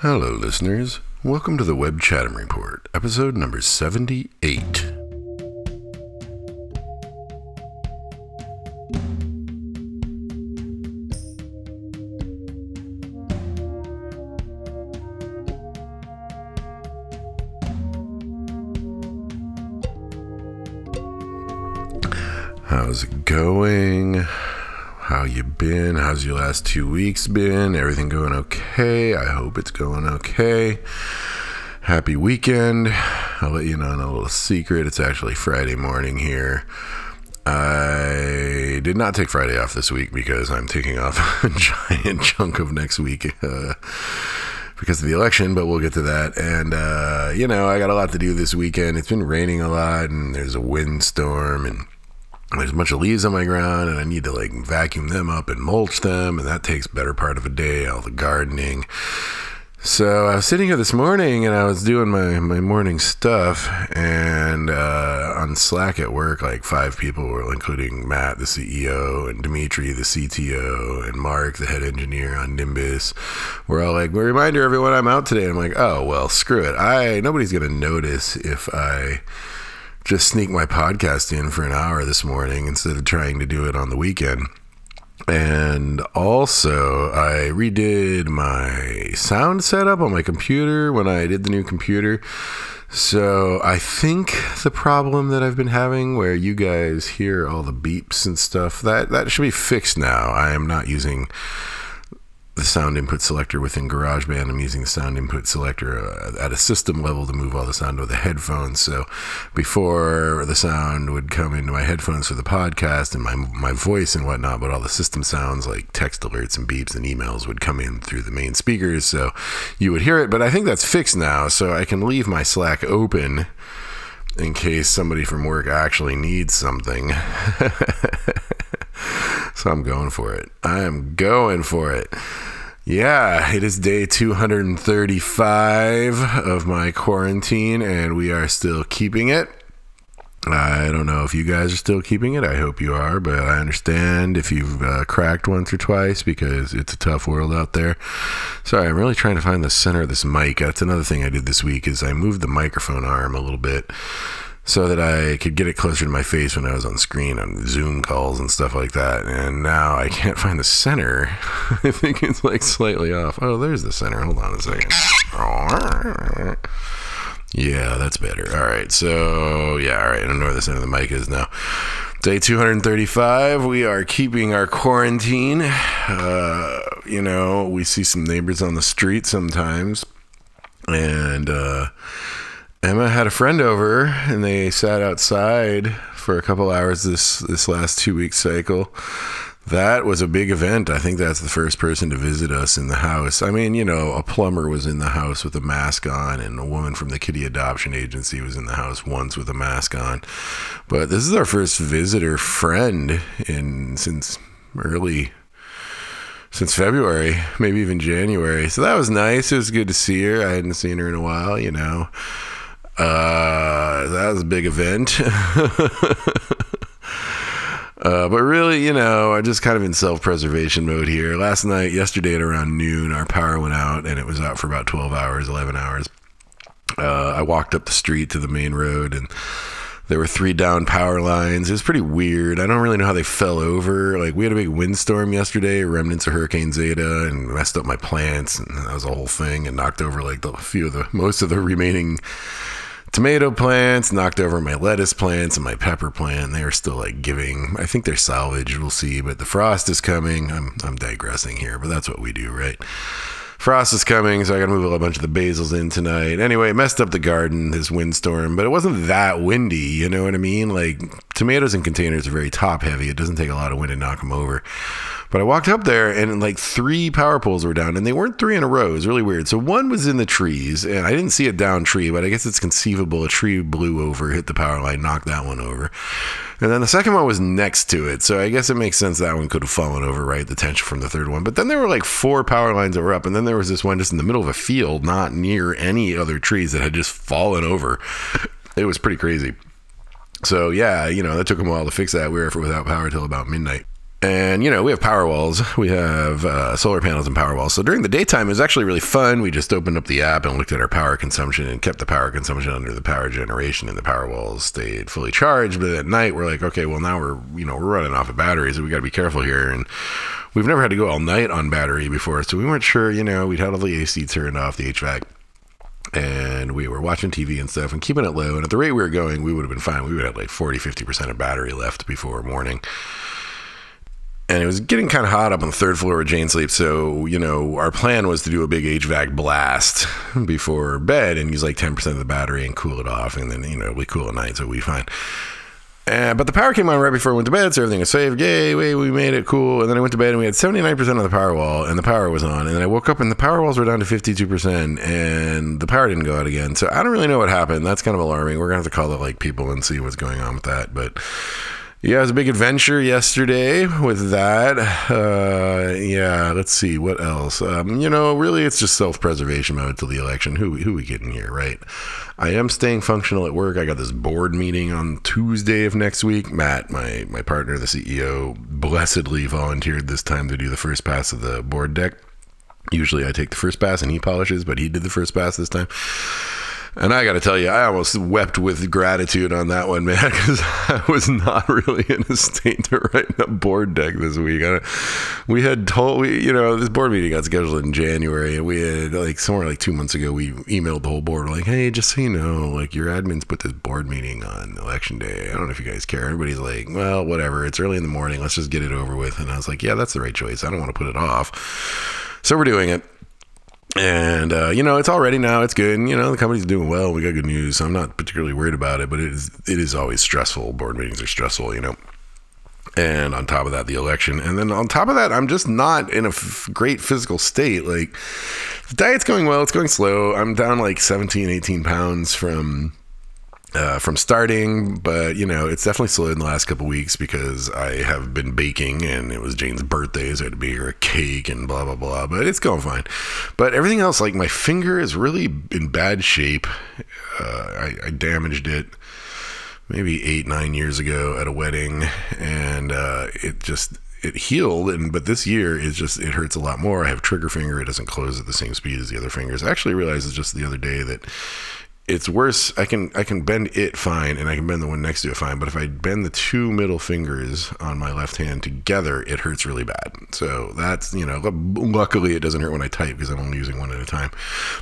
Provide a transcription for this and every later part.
Hello, listeners. Welcome to the Webb Chatham Report, episode number 78. How's it going? You been? How's your last two weeks been? Everything going okay? I hope it's going okay. Happy weekend. I'll let you know on a little secret. It's actually Friday morning here. I did not take Friday off this week because I'm taking off a giant chunk of next week uh, because of the election, but we'll get to that. And, uh, you know, I got a lot to do this weekend. It's been raining a lot and there's a windstorm and there's a bunch of leaves on my ground and I need to like vacuum them up and mulch them. And that takes better part of a day, all the gardening. So I was sitting here this morning and I was doing my, my morning stuff and uh, on Slack at work, like five people were, including Matt, the CEO, and Dimitri, the CTO, and Mark, the head engineer on Nimbus. We're all like, reminder everyone, I'm out today. And I'm like, oh well, screw it. I nobody's gonna notice if I just sneak my podcast in for an hour this morning instead of trying to do it on the weekend. And also, I redid my sound setup on my computer when I did the new computer. So, I think the problem that I've been having where you guys hear all the beeps and stuff, that that should be fixed now. I am not using the sound input selector within GarageBand. I'm using the sound input selector uh, at a system level to move all the sound to the headphones. So before the sound would come into my headphones for the podcast and my my voice and whatnot, but all the system sounds like text alerts and beeps and emails would come in through the main speakers. So you would hear it. But I think that's fixed now, so I can leave my Slack open in case somebody from work actually needs something. so I'm going for it. I am going for it. Yeah, it is day 235 of my quarantine, and we are still keeping it. I don't know if you guys are still keeping it. I hope you are, but I understand if you've uh, cracked once or twice because it's a tough world out there. Sorry, I'm really trying to find the center of this mic. That's another thing I did this week is I moved the microphone arm a little bit so that I could get it closer to my face when I was on screen on Zoom calls and stuff like that. And now I can't find the center. I think it's like slightly off. Oh, there's the center. Hold on a second. Yeah, that's better. All right. So, yeah, all right. I don't know where the center of the mic is now. Day 235. We are keeping our quarantine. Uh, you know, we see some neighbors on the street sometimes. And, uh, Emma had a friend over and they sat outside for a couple hours this this last two week cycle. That was a big event. I think that's the first person to visit us in the house. I mean, you know, a plumber was in the house with a mask on, and a woman from the kitty adoption agency was in the house once with a mask on. But this is our first visitor friend in since early since February, maybe even January. So that was nice. It was good to see her. I hadn't seen her in a while, you know. Uh, that was a big event. Uh, but really, you know, I'm just kind of in self preservation mode here. Last night, yesterday at around noon, our power went out and it was out for about 12 hours, 11 hours. Uh, I walked up the street to the main road and there were three down power lines. It was pretty weird. I don't really know how they fell over. Like, we had a big windstorm yesterday, remnants of Hurricane Zeta, and messed up my plants. And that was a whole thing and knocked over like the few of the most of the remaining tomato plants, knocked over my lettuce plants and my pepper plant. They are still like giving. I think they're salvaged. We'll see. But the frost is coming. I'm I'm digressing here, but that's what we do, right? Frost is coming, so I gotta move a bunch of the basils in tonight. Anyway, messed up the garden this windstorm, but it wasn't that windy. You know what I mean? Like tomatoes in containers are very top heavy. It doesn't take a lot of wind to knock them over. But I walked up there and like three power poles were down, and they weren't three in a row. It was really weird. So one was in the trees, and I didn't see a down tree, but I guess it's conceivable a tree blew over, hit the power line, knocked that one over. And then the second one was next to it. So I guess it makes sense that one could have fallen over, right? The tension from the third one. But then there were like four power lines that were up. And then there was this one just in the middle of a field, not near any other trees that had just fallen over. It was pretty crazy. So yeah, you know, that took them a while to fix that. We were without power till about midnight. And, you know, we have power walls. We have uh, solar panels and power walls. So during the daytime, it was actually really fun. We just opened up the app and looked at our power consumption and kept the power consumption under the power generation, and the power walls stayed fully charged. But at night, we're like, okay, well, now we're, you know, we're running off of batteries, so we got to be careful here. And we've never had to go all night on battery before. So we weren't sure, you know, we'd had all the AC turned off, the HVAC and we were watching TV and stuff and keeping it low. And at the rate we were going, we would have been fine. We would have like 40, 50% of battery left before morning and it was getting kind of hot up on the third floor of Jane sleep. So, you know, our plan was to do a big HVAC blast before bed and use like 10% of the battery and cool it off. And then, you know, we cool at night, so we fine. Uh, but the power came on right before I went to bed, so everything was safe. Yay, wait, we made it cool. And then I went to bed and we had 79% of the power wall and the power was on. And then I woke up and the power walls were down to 52% and the power didn't go out again. So I don't really know what happened. That's kind of alarming. We're going to have to call the like people and see what's going on with that. But yeah, it was a big adventure yesterday with that. Uh, yeah, let's see what else. Um, you know, really, it's just self-preservation mode till the election. Who who we getting here, right? I am staying functional at work. I got this board meeting on Tuesday of next week. Matt, my my partner, the CEO, blessedly volunteered this time to do the first pass of the board deck. Usually, I take the first pass and he polishes, but he did the first pass this time. And I got to tell you, I almost wept with gratitude on that one, man, because I was not really in a state to write a board deck this week. I, we had told, we, you know, this board meeting got scheduled in January, and we had, like, somewhere like two months ago, we emailed the whole board, like, hey, just so you know, like, your admins put this board meeting on election day. I don't know if you guys care. Everybody's like, well, whatever. It's early in the morning. Let's just get it over with. And I was like, yeah, that's the right choice. I don't want to put it off. So we're doing it and uh, you know it's all ready now it's good and, you know the company's doing well we got good news i'm not particularly worried about it but it is it is always stressful board meetings are stressful you know. And on top of that the election and then on top of that i'm just not in a f- great physical state like the diet's going well it's going slow i'm down like 17 18 pounds from uh, from starting, but you know, it's definitely slowed in the last couple weeks because I have been baking and it was Jane's birthday, so I had to bake her a cake and blah blah blah. But it's going fine. But everything else, like my finger is really in bad shape. Uh, I, I, damaged it maybe eight nine years ago at a wedding, and uh, it just it healed and but this year it just it hurts a lot more i have trigger finger it doesn't close at the same speed as the other fingers i actually realized just the other day that it's worse. I can I can bend it fine, and I can bend the one next to it fine. But if I bend the two middle fingers on my left hand together, it hurts really bad. So that's you know, luckily it doesn't hurt when I type because I'm only using one at a time.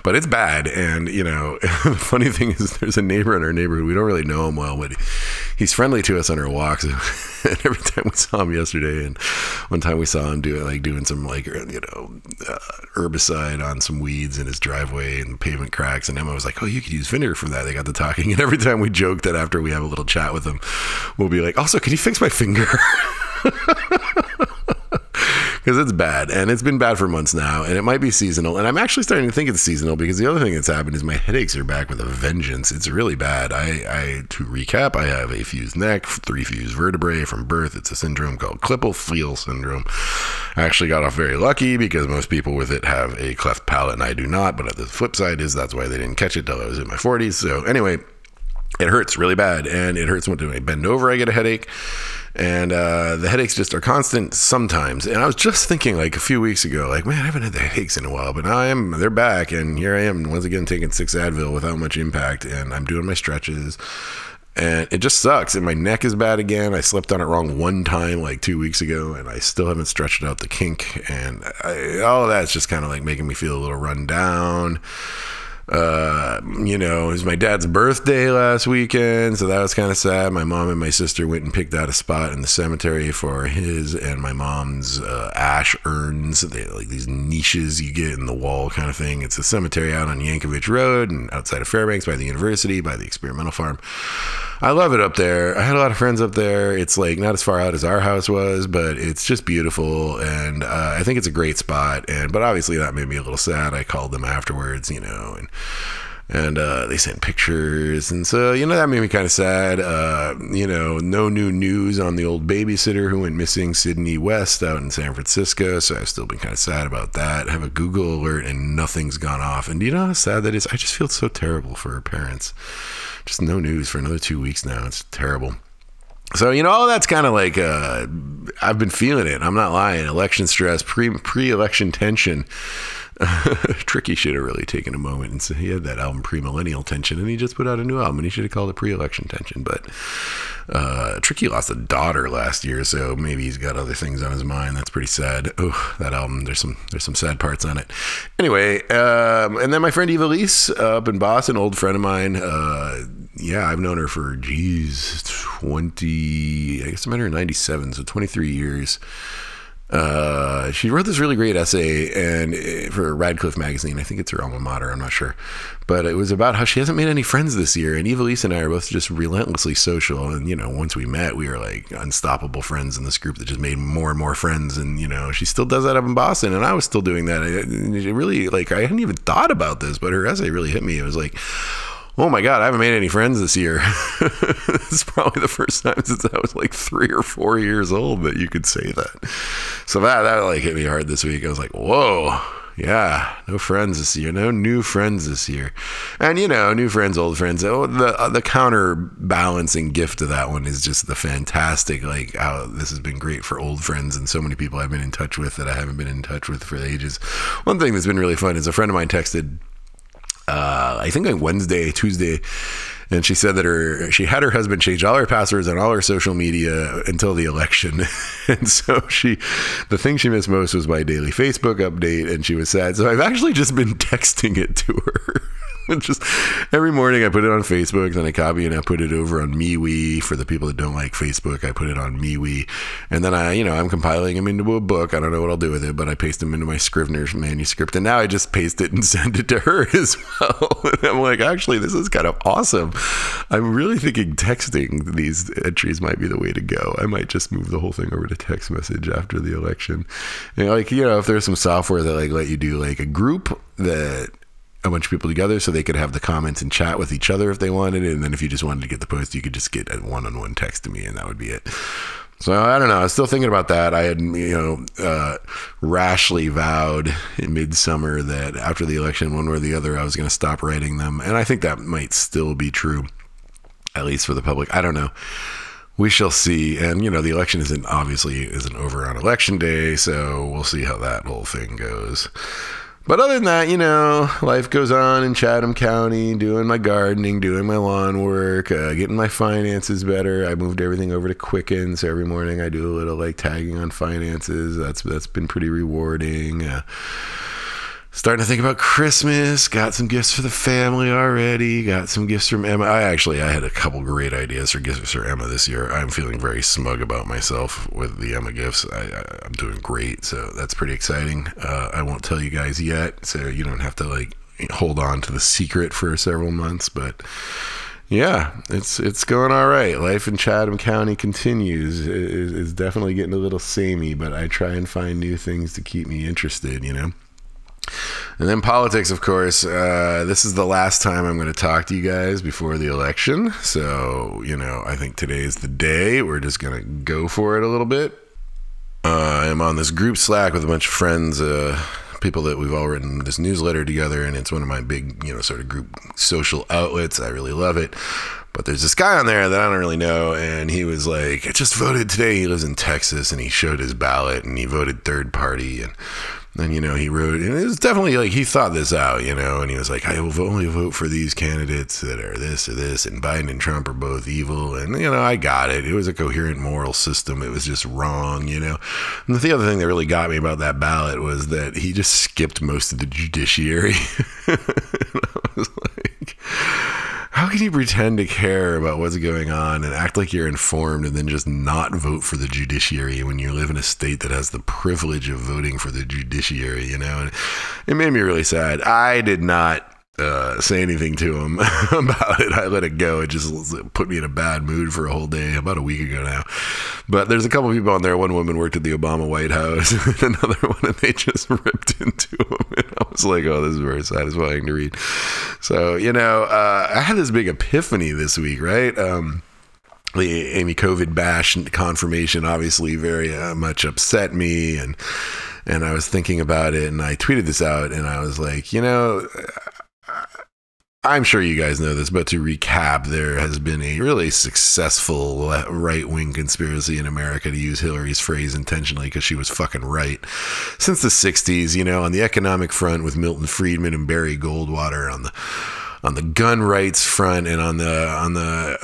But it's bad, and you know, the funny thing is, there's a neighbor in our neighborhood. We don't really know him well, but he's friendly to us on our walks. and every time we saw him yesterday, and one time we saw him do like doing some like you know uh, herbicide on some weeds in his driveway and pavement cracks, and Emma was like, "Oh, you could use." Vinegar for that. They got the talking, and every time we joke that after we have a little chat with them, we'll be like, "Also, can you fix my finger?" because it's bad and it's been bad for months now and it might be seasonal and i'm actually starting to think it's seasonal because the other thing that's happened is my headaches are back with a vengeance. It's really bad. I, I to recap i have a fused neck three fused vertebrae from birth. It's a syndrome called klippel-feil syndrome. I actually got off very lucky because most people with it have a cleft palate and i do not but the flip side is that's why they didn't catch it till i was in my 40s so anyway it hurts really bad and it hurts when I bend over I get a headache and uh, the headaches just are constant sometimes. And I was just thinking like a few weeks ago, like, man, I haven't had the headaches in a while, but now I am. They're back, and here I am once again taking six Advil without much impact, and I'm doing my stretches. And it just sucks. And my neck is bad again. I slept on it wrong one time like two weeks ago, and I still haven't stretched out the kink. And I, all of that's just kind of like making me feel a little run down uh, you know, it was my dad's birthday last weekend, so that was kind of sad. My mom and my sister went and picked out a spot in the cemetery for his and my mom's uh, ash urns. They like these niches you get in the wall kind of thing. It's a cemetery out on Yankovich Road and outside of Fairbanks by the university, by the experimental farm. I love it up there. I had a lot of friends up there. It's like not as far out as our house was, but it's just beautiful, and uh, I think it's a great spot. And but obviously that made me a little sad. I called them afterwards, you know, and and uh, they sent pictures, and so you know that made me kind of sad. Uh, you know, no new news on the old babysitter who went missing, Sydney West, out in San Francisco. So I've still been kind of sad about that. I have a Google alert, and nothing's gone off. And do you know how sad that is? I just feel so terrible for her parents just no news for another two weeks now. It's terrible. so you know all that's kind of like uh, I've been feeling it. I'm not lying. Election stress, pre pre election tension. Tricky should have really taken a moment and said he had that album Pre Millennial Tension, and he just put out a new album, and he should have called it Pre Election Tension. But uh, Tricky lost a daughter last year, so maybe he's got other things on his mind. That's pretty sad. Oh, that album. There's some there's some sad parts on it. Anyway, um, and then my friend Eva Lise up in Boston, old friend of mine. Uh, yeah, I've known her for geez, twenty. I guess I met her in '97, so 23 years. Uh, she wrote this really great essay and uh, for Radcliffe magazine. I think it's her alma mater. I'm not sure, but it was about how she hasn't made any friends this year. And Eva Lisa and I are both just relentlessly social. And you know, once we met, we were like unstoppable friends in this group that just made more and more friends. And you know, she still does that up in Boston, and I was still doing that. It really like I hadn't even thought about this, but her essay really hit me. It was like oh my god, I haven't made any friends this year. it's probably the first time since I was like three or four years old that you could say that. So that that like hit me hard this week. I was like, whoa. Yeah, no friends this year. No new friends this year, and you know, new friends, old friends. Oh, the uh, the counterbalancing gift of that one is just the fantastic, like how this has been great for old friends and so many people I've been in touch with that I haven't been in touch with for ages. One thing that's been really fun is a friend of mine texted uh, I think like Wednesday, Tuesday, and she said that her she had her husband change all her passwords on all her social media until the election. And so she the thing she missed most was my daily facebook update. And she was sad. So i've actually just been texting it to her just every morning I put it on Facebook, then I copy and I put it over on MeWe for the people that don't like Facebook. I put it on MeWe, and then I, you know, I'm compiling them into a book. I don't know what I'll do with it, but I paste them into my Scrivener's manuscript, and now I just paste it and send it to her as well. and I'm like, actually, this is kind of awesome. I'm really thinking texting these entries might be the way to go. I might just move the whole thing over to text message after the election. And like, you know, if there's some software that like let you do like a group that a bunch of people together so they could have the comments and chat with each other if they wanted. And then if you just wanted to get the post, you could just get a one on one text to me and that would be it. So I don't know. I was still thinking about that. I had, you know, uh, rashly vowed in midsummer that after the election, one way or the other, I was going to stop writing them. And I think that might still be true, at least for the public. I don't know. We shall see. And, you know, the election isn't obviously isn't over on election day. So we'll see how that whole thing goes. But other than that, you know, life goes on in Chatham County, doing my gardening, doing my lawn work, uh, getting my finances better. I moved everything over to Quicken, so every morning I do a little like tagging on finances. That's that's been pretty rewarding. Uh, starting to think about Christmas. Got some gifts for the family already. Got some gifts from Emma. I actually I had a couple great ideas for gifts for Emma this year. I'm feeling very smug about myself with the Emma gifts. I, am doing great, so that's pretty exciting. Uh, I won't tell you guys yet, so you don't have to like hold on to the secret for several months, but. Yeah, it's it's going all right. Life in Chatham County continues. It is definitely getting a little samey, but I try and find new things to keep me interested. You know. And then politics, of course. Uh, this is the last time I'm going to talk to you guys before the election. So, you know, I think today is the day. We're just going to go for it a little bit. Uh, I'm on this group Slack with a bunch of friends, uh, people that we've all written this newsletter together, and it's one of my big, you know, sort of group social outlets. I really love it. But there's this guy on there that I don't really know, and he was like, I just voted today. He lives in Texas, and he showed his ballot, and he voted third party, and and you know he wrote and it was definitely like he thought this out you know and he was like i will only vote for these candidates that are this or this and biden and trump are both evil. And you know i got it. It was a coherent moral system. It was just wrong you know. And the other thing that really got me about that ballot was that he just skipped most of the judiciary i was like how can you pretend to care about what's going on and act like you're informed and then just not vote for the judiciary when you live in a state that has the privilege of voting for the judiciary, you know? And it made me really sad. I did not uh, say anything to him about it. I let it go. It just put me in a bad mood for a whole day, about a week ago now. But there's a couple people on there. One woman worked at the Obama White House, and another one, and they just ripped into him. And I was like, oh, this is very satisfying to read. So, you know, uh, I had this big epiphany this week, right? Um, the Amy Coney Barrett confirmation obviously very uh, much upset me and and I was thinking about it and I tweeted this out and I was like, you know, I'm sure you guys know this, but to recap, there has been a really successful right wing conspiracy in America to use Hillary's phrase intentionally because she was fucking right since the 60s, you know, on the economic front with Milton Friedman and Barry Goldwater on the on the gun rights front and on the on the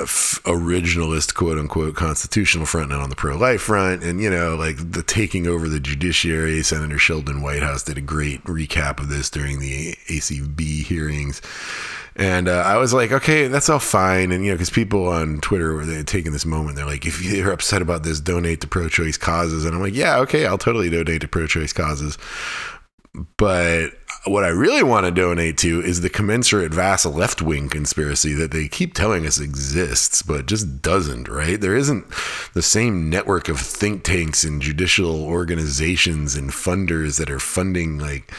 originalist quote unquote constitutional front and on the pro life front and you know like the taking over the judiciary Senator Sheldon Whitehouse did a great recap of this during the ACB hearings and uh, I was like, okay, that's all fine. And, you know, because people on Twitter were taking this moment. They're like, if you're upset about this, donate to pro choice causes. And I'm like, yeah, okay, I'll totally donate to pro choice causes. But what I really want to donate to is the commensurate vast left wing conspiracy that they keep telling us exists, but just doesn't, right? There isn't the same network of think tanks and judicial organizations and funders that are funding like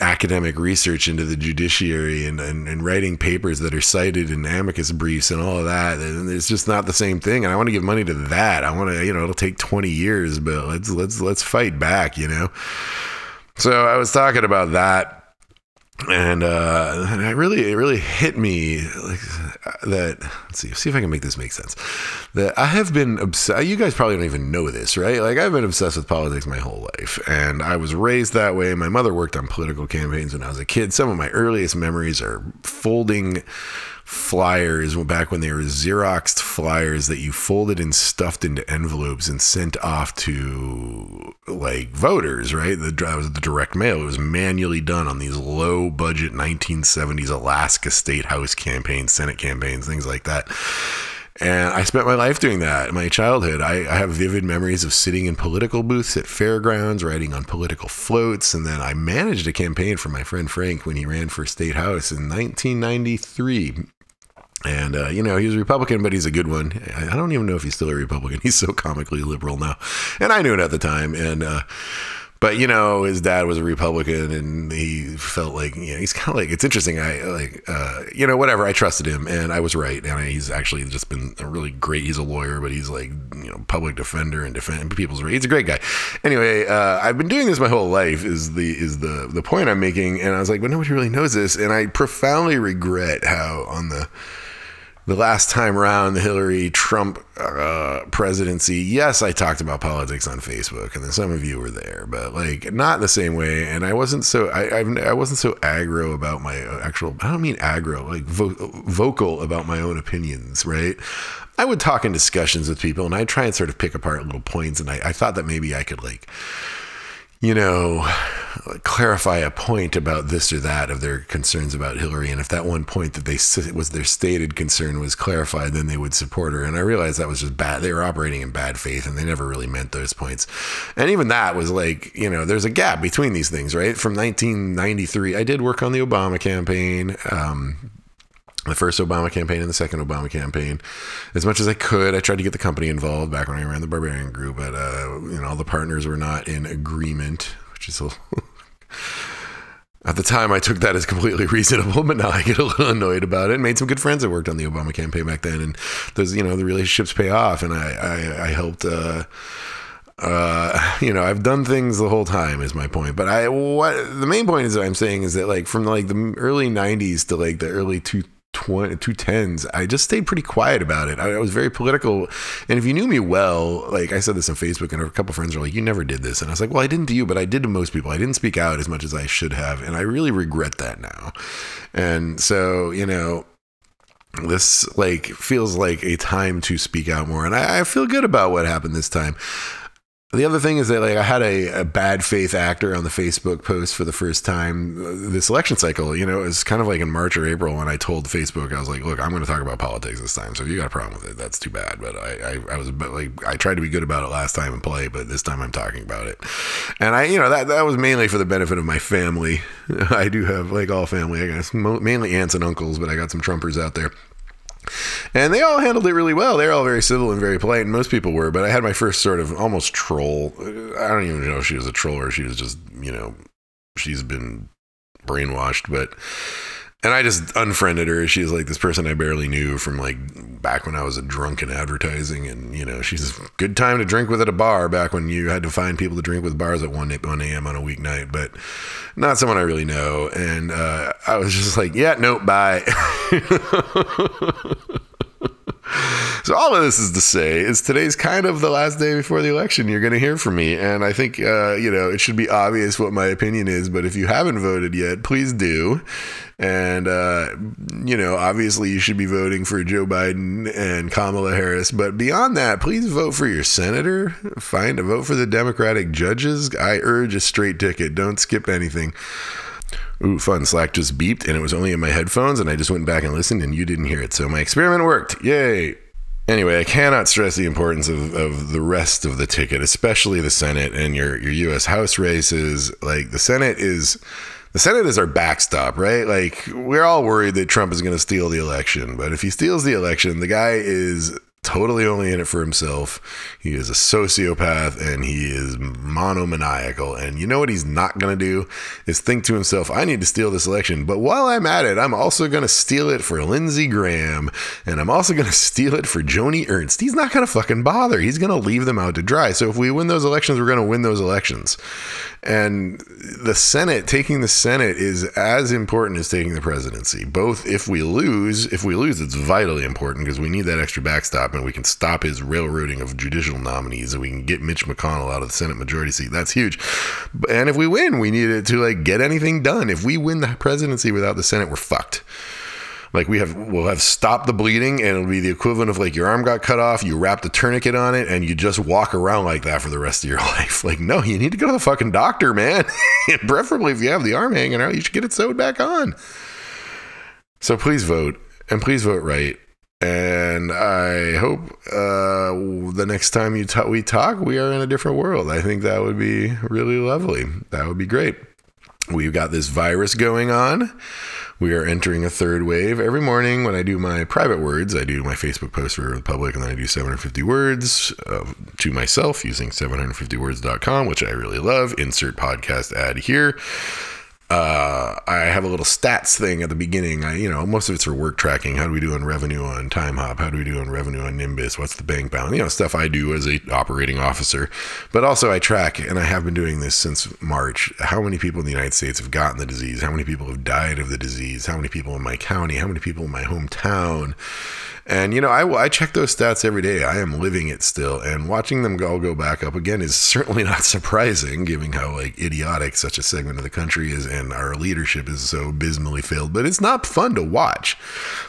academic research into the judiciary and, and, and, writing papers that are cited in amicus briefs and all of that. And it's just not the same thing. And I want to give money to that. I want to, you know, it'll take 20 years, but let's, let's, let's fight back, you know? So I was talking about that. And, uh, it really, it really hit me like that. Let's see, see if I can make this make sense. That I have been obsessed. You guys probably don't even know this, right? Like I've been obsessed with politics my whole life, and I was raised that way. My mother worked on political campaigns when I was a kid. Some of my earliest memories are folding flyers back when they were Xeroxed flyers that you folded and stuffed into envelopes and sent off to like voters, right? The, that was the direct mail. It was manually done on these low budget 1970s Alaska State House campaigns, Senate campaigns, things like that. And I spent my life doing that. In my childhood, I, I, have vivid memories of sitting in political booths at fairgrounds, writing on political floats. And then I managed a campaign for my friend Frank when he ran for state house in 1993. And, uh, you know, he's a Republican, but he's a good one. I don't even know if he's still a Republican. He's so comically liberal now. And I knew it at the time. And, uh, but you know, his dad was a Republican, and he felt like you know, he's kind of like it's interesting. I like uh, you know whatever. I trusted him, and I was right. And he's actually just been a really great. He's a lawyer, but he's like you know public defender and defend people's rights. He's a great guy. Anyway, uh, I've been doing this my whole life. Is the is the the point I'm making? And I was like, but nobody really knows this, and I profoundly regret how on the the last time around the Hillary Trump uh, presidency, yes, I talked about politics on Facebook, and then some of you were there, but like not the same way. And I wasn't so I I was not so aggro about my actual. I don't mean aggro, like vo- vocal about my own opinions, right? I would talk in discussions with people, and I'd try and sort of pick apart little points, and I, I thought that maybe I could like you know, clarify a point about this or that of their concerns about Hillary. And if that one point that they was their stated concern was clarified, then they would support her. And I realized that was just bad. They were operating in bad faith and they never really meant those points. And even that was like, you know, there's a gap between these things, right? From 1993, I did work on the Obama campaign. Um, the first Obama campaign and the second Obama campaign as much as I could. I tried to get the company involved back when I ran the Barbarian Group, but uh, you know all the partners were not in agreement, which is a at the time I took that as completely reasonable, but now I get a little annoyed about it. Made some good friends that worked on the Obama campaign back then, and those you know the relationships pay off, and I I, I helped. Uh, uh, you know, I've done things the whole time is my point. But I, what the main point is I'm saying is that like from like the early '90s to like the early two 20, 210s i just stayed pretty quiet about it. I, I, was very political. And if you knew me well like i said this on facebook and a couple friends were like you never did this. And i was like well i didn't to you but i did to most people. I didn't speak out as much as i should have. And i really regret that now. And so you know this like feels like a time to speak out more. And I, I feel good about what happened this time the other thing is that like I had a, a, bad faith actor on the Facebook post for the first time uh, this election cycle. You know, it was kind of like in March or April when I told Facebook I was like, "Look, I'm going to talk about politics this time. So if you got a problem with it, that's too bad." But I, I, I was like, I tried to be good about it last time and play, but this time I'm talking about it. And I, you know, that that was mainly for the benefit of my family. I do have like all family, I guess, mainly aunts and uncles, but I got some Trumpers out there. And they all handled it really well. They're all very civil and very polite, and most people were. But I had my first sort of almost troll. I don't even know if she was a troll or she was just, you know, she's been brainwashed. But and I just unfriended her. She's like this person I barely knew from like back when I was a drunk in advertising, and you know, she's a good time to drink with at a bar back when you had to find people to drink with bars at one one a.m. on a weeknight, but not someone I really know. And uh, I was just like, yeah, nope, bye. so all of this is to say is today's kind of the last day before the election. You're going to hear from me. And i think uh, you know it should be obvious what my opinion is but if you haven't voted yet please do. And uh, you know obviously you should be voting for joe biden and kamala harris. But beyond that please vote for your senator. Find a vote for the democratic judges. I urge a straight ticket. Don't skip anything Ooh, fun. Slack just beeped and it was only in my headphones, and I just went back and listened, and you didn't hear it. So my experiment worked. Yay. Anyway, I cannot stress the importance of, of the rest of the ticket, especially the Senate and your, your U.S. House races. Like, the Senate is. The Senate is our backstop, right? Like, we're all worried that Trump is going to steal the election. But if he steals the election, the guy is totally only in it for himself. He is a sociopath and he is monomaniacal. And you know what he's not going to do is think to himself, I need to steal this election. But while I'm at it, I'm also going to steal it for Lindsey Graham and I'm also going to steal it for Joni Ernst. He's not going to fucking bother. He's going to leave them out to dry. So if we win those elections, we're going to win those elections. And the Senate, taking the Senate is as important as taking the presidency. Both if we lose, if we lose, it's vitally important because we need that extra backstop and we can stop his railroading of judicial nominees and we can get Mitch McConnell out of the Senate majority seat. That's huge. And if we win, we need it to like get anything done. If we win the presidency without the Senate, we're fucked like we have we'll have stopped the bleeding and it'll be the equivalent of like your arm got cut off you wrap the tourniquet on it and you just walk around like that for the rest of your life like no you need to go to the fucking doctor man and preferably if you have the arm hanging out you should get it sewed back on so please vote and please vote right and I hope uh, the next time you ta- we talk, we are in a different world. I think that would be really lovely. That would be great. We've got this virus going on. We are entering a third wave. Every morning when I do my private words, I do my Facebook post for the public, and then I do 750 words uh, to myself using 750words.com, which I really love. Insert podcast ad here uh, I have a little stats thing at the beginning. I, you know, most of it's for work tracking. How do we do on revenue on Timehop? How do we do on revenue on Nimbus? What's the bank balance? You know, stuff I do as a operating officer. But also I track, and I have been doing this since March. How many people in the United States have gotten the disease? How many people have died of the disease? How many people in my county? How many people in my hometown? And, you know, I, I check those stats every day. I am living it still. And watching them all go back up again is certainly not surprising, given how, like, idiotic such a segment of the country is and our leadership is so abysmally failed. But it's not fun to watch.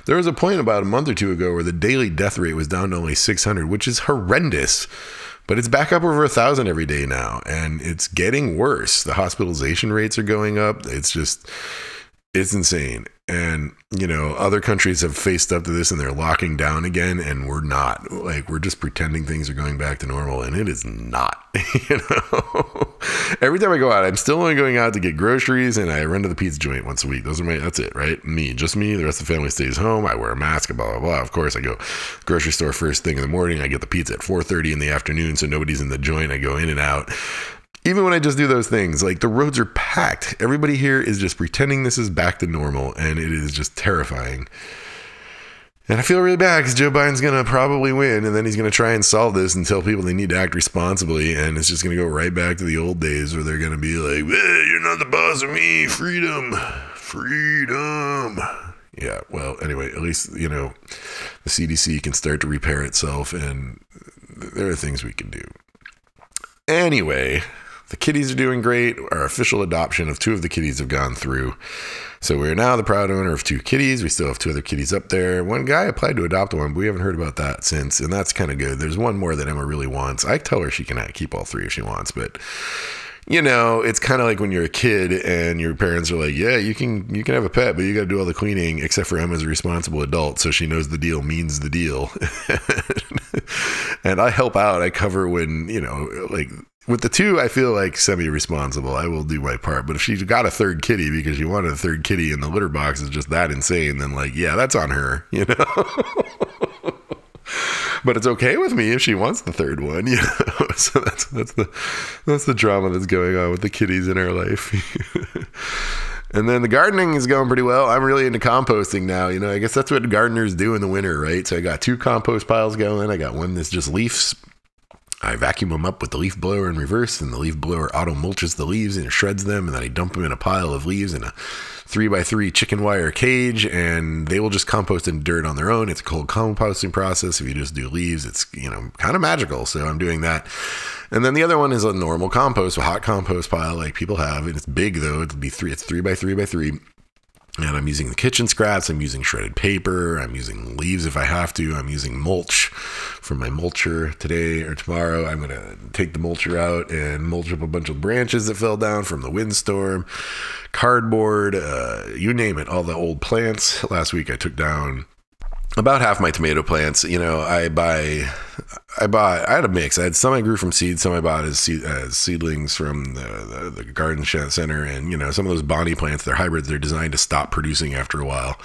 There was a point about a month or two ago where the daily death rate was down to only 600, which is horrendous but it's back up over a thousand every day now and it's getting worse the hospitalization rates are going up it's just it's insane and you know other countries have faced up to this and they're locking down again and we're not. Like we're just pretending things are going back to normal and it is not you know? Every time i go out i'm still only going out to get groceries and i run to the pizza joint once a week. Those are my that's it right? Me just me. The rest of the family stays home. I wear a mask blah blah blah. Of course i go grocery store first thing in the morning. I get the pizza at 4.30 in the afternoon so nobody's in the joint. I go in and out even when I just do those things, like the roads are packed. Everybody here is just pretending this is back to normal, and it is just terrifying. And I feel really bad because Joe Biden's going to probably win, and then he's going to try and solve this and tell people they need to act responsibly. And it's just going to go right back to the old days where they're going to be like, hey, you're not the boss of me. Freedom. Freedom. Yeah, well, anyway, at least, you know, the CDC can start to repair itself, and there are things we can do. Anyway, the kitties are doing great. Our official adoption of two of the kitties have gone through. So we're now the proud owner of two kitties. We still have two other kitties up there. One guy applied to adopt one, but we haven't heard about that since, and that's kind of good. There's one more that Emma really wants. I tell her she can keep all three if she wants, but you know, it's kind of like when you're a kid and your parents are like, "Yeah, you can you can have a pet, but you got to do all the cleaning." Except for Emma's a responsible adult, so she knows the deal means the deal. and I help out. I cover when you know, like with the two, I feel like semi responsible. I will do my part. But if she's got a third kitty because she wanted a third kitty and the litter box is just that insane, then like, yeah, that's on her, you know? but it's okay with me if she wants the third one, you know. so that's that's the that's the drama that's going on with the kitties in our life. And then the gardening is going pretty well. I'm really into composting now. You know, I guess that's what gardeners do in the winter, right? So I got two compost piles going. I got one that's just leaves. I vacuum them up with the leaf blower in reverse, and the leaf blower auto mulches the leaves and shreds them, and then I dump them in a pile of leaves in a three by three chicken wire cage, and they will just compost in dirt on their own. It's a cold composting process. If you just do leaves, it's you know kind of magical. So I'm doing that. And then the other one is a normal compost, a hot compost pile like people have, and it's big though. It'll be three. It's three by three by three and I'm using the kitchen scraps. I'm using shredded paper. I'm using leaves if I have to. I'm using mulch from my mulcher today or tomorrow. I'm going to take the mulcher out and mulch up a bunch of branches that fell down from the windstorm, cardboard, uh, you name it, all the old plants. Last week I took down about half my tomato plants. You know, I buy, I bought, I had a mix. I had some I grew from seeds, some I bought as, seed, as seedlings from the, the, the garden center. And, you know, some of those Bonnie plants, they're hybrids, they're designed to stop producing after a while.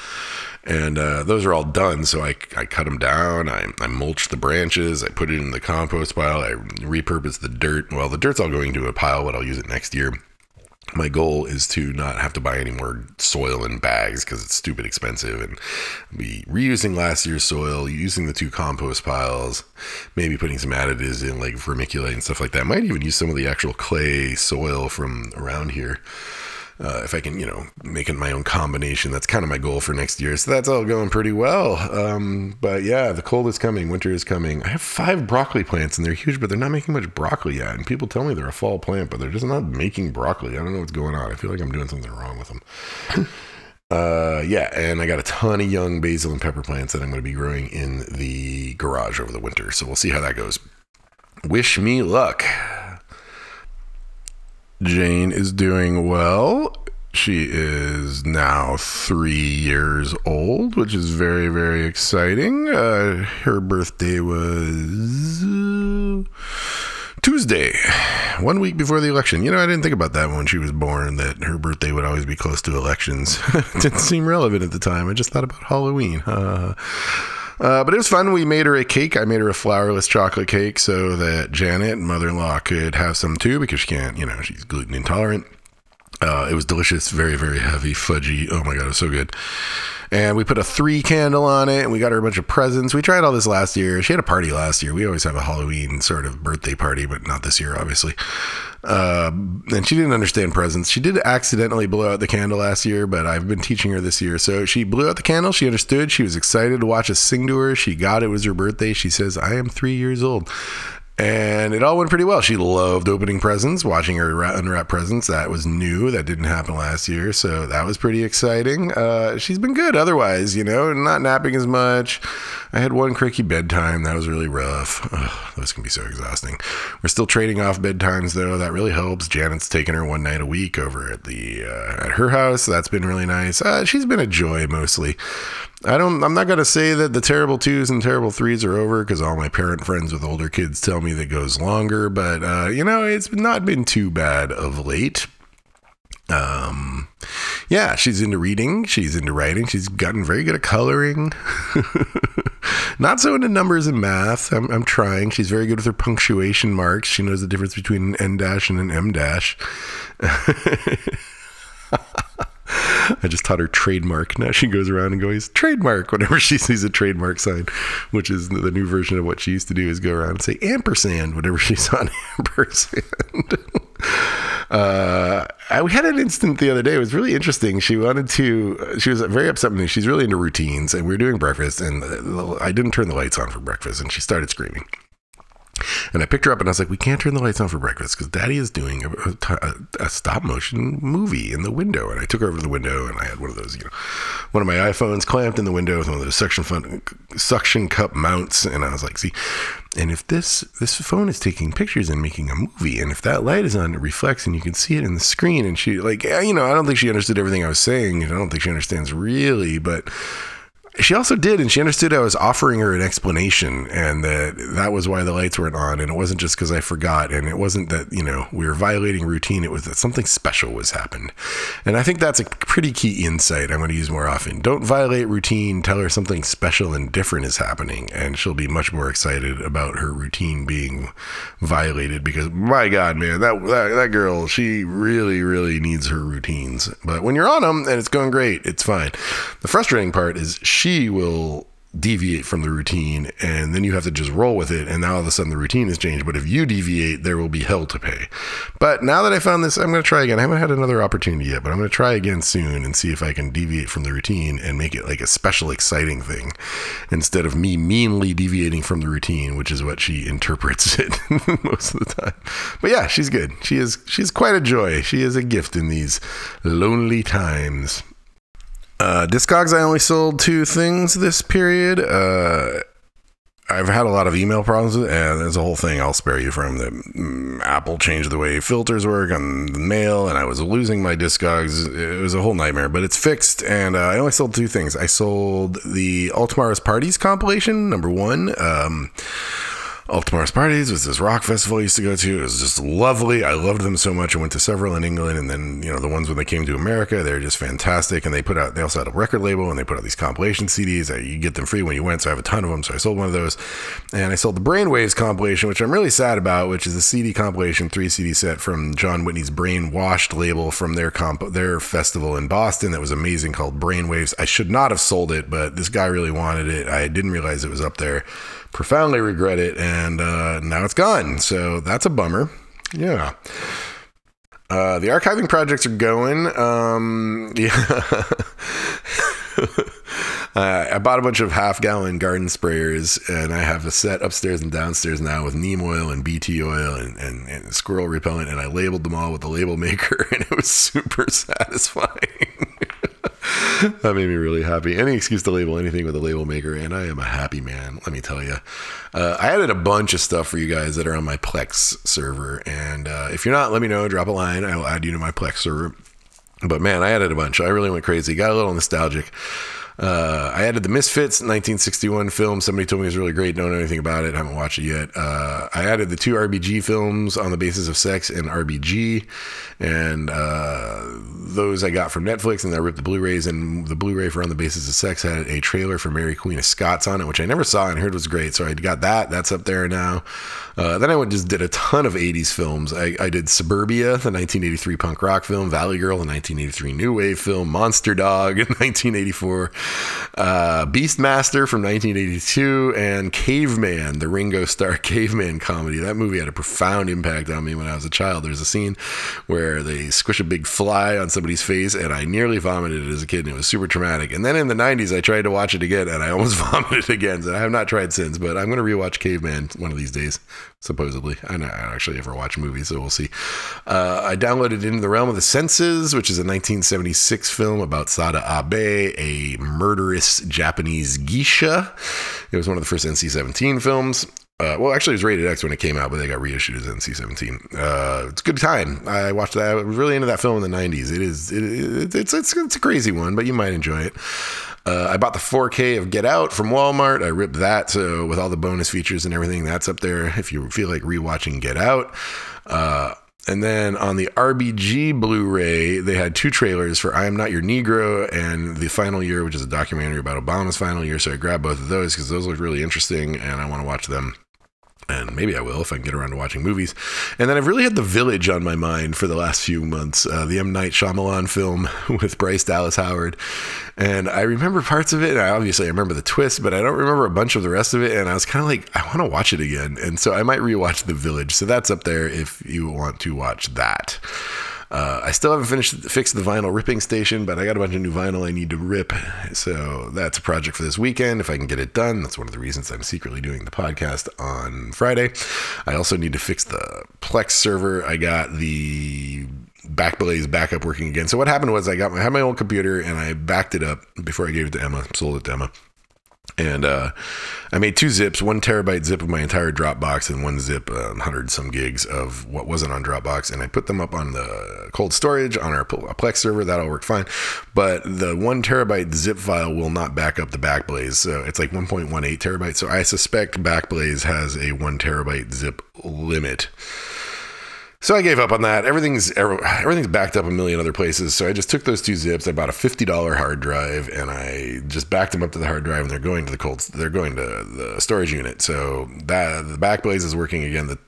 And uh, those are all done. So I, I cut them down. I, I mulch the branches. I put it in the compost pile. I repurpose the dirt. Well, the dirt's all going to a pile, but I'll use it next year my goal is to not have to buy any more soil in bags because it's stupid expensive and be reusing last year's soil using the two compost piles maybe putting some additives in like vermiculite and stuff like that might even use some of the actual clay soil from around here uh, if I can, you know, make it my own combination. That's kind of my goal for next year. So that's all going pretty well. Um, but yeah, the cold is coming, winter is coming. I have five broccoli plants and they're huge, but they're not making much broccoli yet. And people tell me they're a fall plant, but they're just not making broccoli. I don't know what's going on. I feel like I'm doing something wrong with them. Uh, yeah, and I got a ton of young basil and pepper plants that I'm going to be growing in the garage over the winter. So we'll see how that goes. Wish me luck. Jane is doing well. She is now three years old, which is very, very exciting. Uh, her birthday was uh, Tuesday, one week before the election. You know, I didn't think about that when she was born, that her birthday would always be close to elections. didn't seem relevant at the time. I just thought about Halloween. Uh, uh, but it was fun. We made her a cake. I made her a flourless chocolate cake so that Janet, mother in law, could have some too because she can't, you know, she's gluten intolerant. Uh, it was delicious, very, very heavy, fudgy. Oh my God, it was so good. And we put a three candle on it and we got her a bunch of presents. We tried all this last year. She had a party last year. We always have a Halloween sort of birthday party, but not this year, obviously. Uh, and she didn't understand presents. She did accidentally blow out the candle last year, but I've been teaching her this year. So she blew out the candle. She understood. She was excited to watch us sing to her. She got it was her birthday. She says, I am three years old and it all went pretty well. She loved opening presents, watching her unwrap presents. That was new. That didn't happen last year, so that was pretty exciting. Uh, she's been good otherwise, you know, not napping as much. I had one cricky bedtime. That was really rough. Ugh, those can be so exhausting. We're still trading off bedtimes though. That really helps. Janet's taking her one night a week over at the uh, at her house. That's been really nice. Uh, she's been a joy mostly. I don't. I'm not gonna say that the terrible twos and terrible threes are over because all my parent friends with older kids tell me that goes longer. But uh, you know, it's not been too bad of late. Um, yeah, she's into reading. She's into writing. She's gotten very good at coloring. not so into numbers and math. I'm, I'm trying. She's very good with her punctuation marks. She knows the difference between an N dash and an M dash. I just taught her trademark. Now she goes around and goes trademark whenever she sees a trademark sign, which is the new version of what she used to do is go around and say ampersand whenever she saw an ampersand. uh, I, we had an instant the other day. It was really interesting. She wanted to. She was very upset with me. She's really into routines, and we were doing breakfast, and I didn't turn the lights on for breakfast, and she started screaming. And I picked her up and I was like, we can't turn the lights on for breakfast because daddy is doing a, a, a, stop motion movie in the window. And I took her over to the window and I had one of those, you know, one of my iPhones clamped in the window with one of those suction, fun, suction cup mounts. And I was like, see, and if this, this phone is taking pictures and making a movie, and if that light is on, it reflects and you can see it in the screen. And she, like, eh, you know, I don't think she understood everything I was saying. And I don't think she understands really, but she also did, and she understood I was offering her an explanation, and that that was why the lights weren't on, and it wasn't just because I forgot, and it wasn't that you know we were violating routine. It was that something special was happened, and I think that's a pretty key insight. I'm going to use more often. Don't violate routine. Tell her something special and different is happening, and she'll be much more excited about her routine being violated. Because my God, man, that that, that girl, she really, really needs her routines. But when you're on them and it's going great, it's fine. The frustrating part is she will deviate from the routine and then you have to just roll with it and now all of a sudden the routine has changed. But if you deviate there will be hell to pay. But now that i found this i'm going to try again. I haven't had another opportunity yet but i'm going to try again soon and see if i can deviate from the routine and make it like a special exciting thing instead of me meanly deviating from the routine which is what she interprets it most of the time. But yeah she's good. She is she's quite a joy. She is a gift in these lonely times uh, Discogs, I only sold two things this period. Uh, I've had a lot of email problems, and there's a whole thing I'll spare you from. That mm, Apple changed the way filters work on the mail, and I was losing my Discogs. It was a whole nightmare, but it's fixed, and uh, I only sold two things. I sold the All Tomorrow's Parties compilation, number one. Um, all Tomorrow's Parties was this rock festival I used to go to. It was just lovely. I loved them so much. I went to several in England, and then you know the ones when they came to America, they're just fantastic. And they put out, they also had a record label, and they put out these compilation CDs. You get them free when you went, so I have a ton of them. So I sold one of those, and I sold the Brainwaves compilation, which I'm really sad about, which is a CD compilation, three CD set from Jon Whitney's Brainwashed label from their comp their festival in Boston that was amazing called Brainwaves. I should not have sold it, but this guy really wanted it. I didn't realize it was up there profoundly regret it, and uh, now it's gone. So that's a bummer. Yeah. Uh, the archiving projects are going. Um, yeah. uh, I bought a bunch of half gallon garden sprayers, and I have a set upstairs and downstairs now with neem oil and BT oil and, and, and squirrel repellent, and I labeled them all with the label maker, and it was super satisfying. that made me really happy. Any excuse to label anything with a label maker, and I am a happy man. Let me tell you. Uh, I added a bunch of stuff for you guys that are on my Plex server, and uh, if you're not, let me know. Drop a line. I will add you to my Plex server. But man, I added a bunch. I really went crazy. Got a little nostalgic. Uh, I added the Misfits 1961 film. Somebody told me it was really great. Don't know anything about it. Haven't watched it yet. Uh, I added the two RBG films on the basis of sex and RBG, and uh, those I got from Netflix. And I ripped the Blu-rays, and the Blu-ray for On the Basis of Sex had a trailer for Mary Queen of Scots on it, which I never saw and heard was great. So I got that. That's up there now. Uh, then I went, just did a ton of 80s films. I, I, did Suburbia, the 1983 punk rock film, Valley Girl, the 1983 new wave film, Monster Dog in 1984, uh, Beastmaster from 1982, and Caveman, the Ringo Starr Caveman comedy. That movie had a profound impact on me when I was a child. There's a scene where they squish a big fly on somebody's face, and I nearly vomited as a kid, and it was super traumatic. And then in the 90s, I tried to watch it again, and I almost vomited again. So I have not tried since, but I'm going to rewatch Caveman one of these days supposedly. I don't actually ever watch movies, so we'll see. Uh, I downloaded Into the Realm of the Senses, which is a 1976 film about Sada Abe, a murderous Japanese geisha. It was one of the first NC 17 films. Uh, well, actually, it was rated X when it came out, but they got reissued as NC-17. Uh, it's a good time. I watched that. I was really into that film in the '90s. It is. It, it, it's, it's it's a crazy one, but you might enjoy it. Uh, I bought the 4K of Get Out from Walmart. I ripped that so with all the bonus features and everything. That's up there if you feel like rewatching Get Out. Uh, and then on the RBG Blu ray, they had two trailers for I Am Not Your Negro and The Final Year, which is a documentary about Obama's final year. So I grabbed both of those because those look really interesting and I want to watch them and maybe I will if I can get around to watching movies. And then I've really had The Village on my mind for the last few months, uh, the M. Night Shyamalan film with Bryce Dallas Howard. And I remember parts of it, and I obviously I remember the twist, but I don't remember a bunch of the rest of it. And I was kind of like, I want to watch it again. And so I might rewatch The Village. So that's up there if you want to watch that. Uh, I still haven't finished fixed the vinyl ripping station, but I got a bunch of new vinyl I need to rip. So that's a project for this weekend. If I can get it done, that's one of the reasons I'm secretly doing the podcast on Friday. I also need to fix the Plex server. I got the Backblaze backup working again. So what happened was I got my, I had my old computer and I backed it up before I gave it to Emma, sold it to Emma And uh, I made two zips, one terabyte zip of my entire Dropbox and one zip, uh, 100 some gigs of what wasn't on Dropbox. And I put them up on the cold storage on our Plex server. That all worked fine. But the one terabyte zip file will not back up the Backblaze. So it's like 1.18 terabytes. So I suspect Backblaze has a one terabyte zip limit. So I gave up on that. Everything's everything's backed up a million other places. So I just took those two zips. I bought a fifty dollar hard drive, and I just backed them up to the hard drive, and they're going to the cold. They're going to the storage unit. So that the Backblaze is working again. The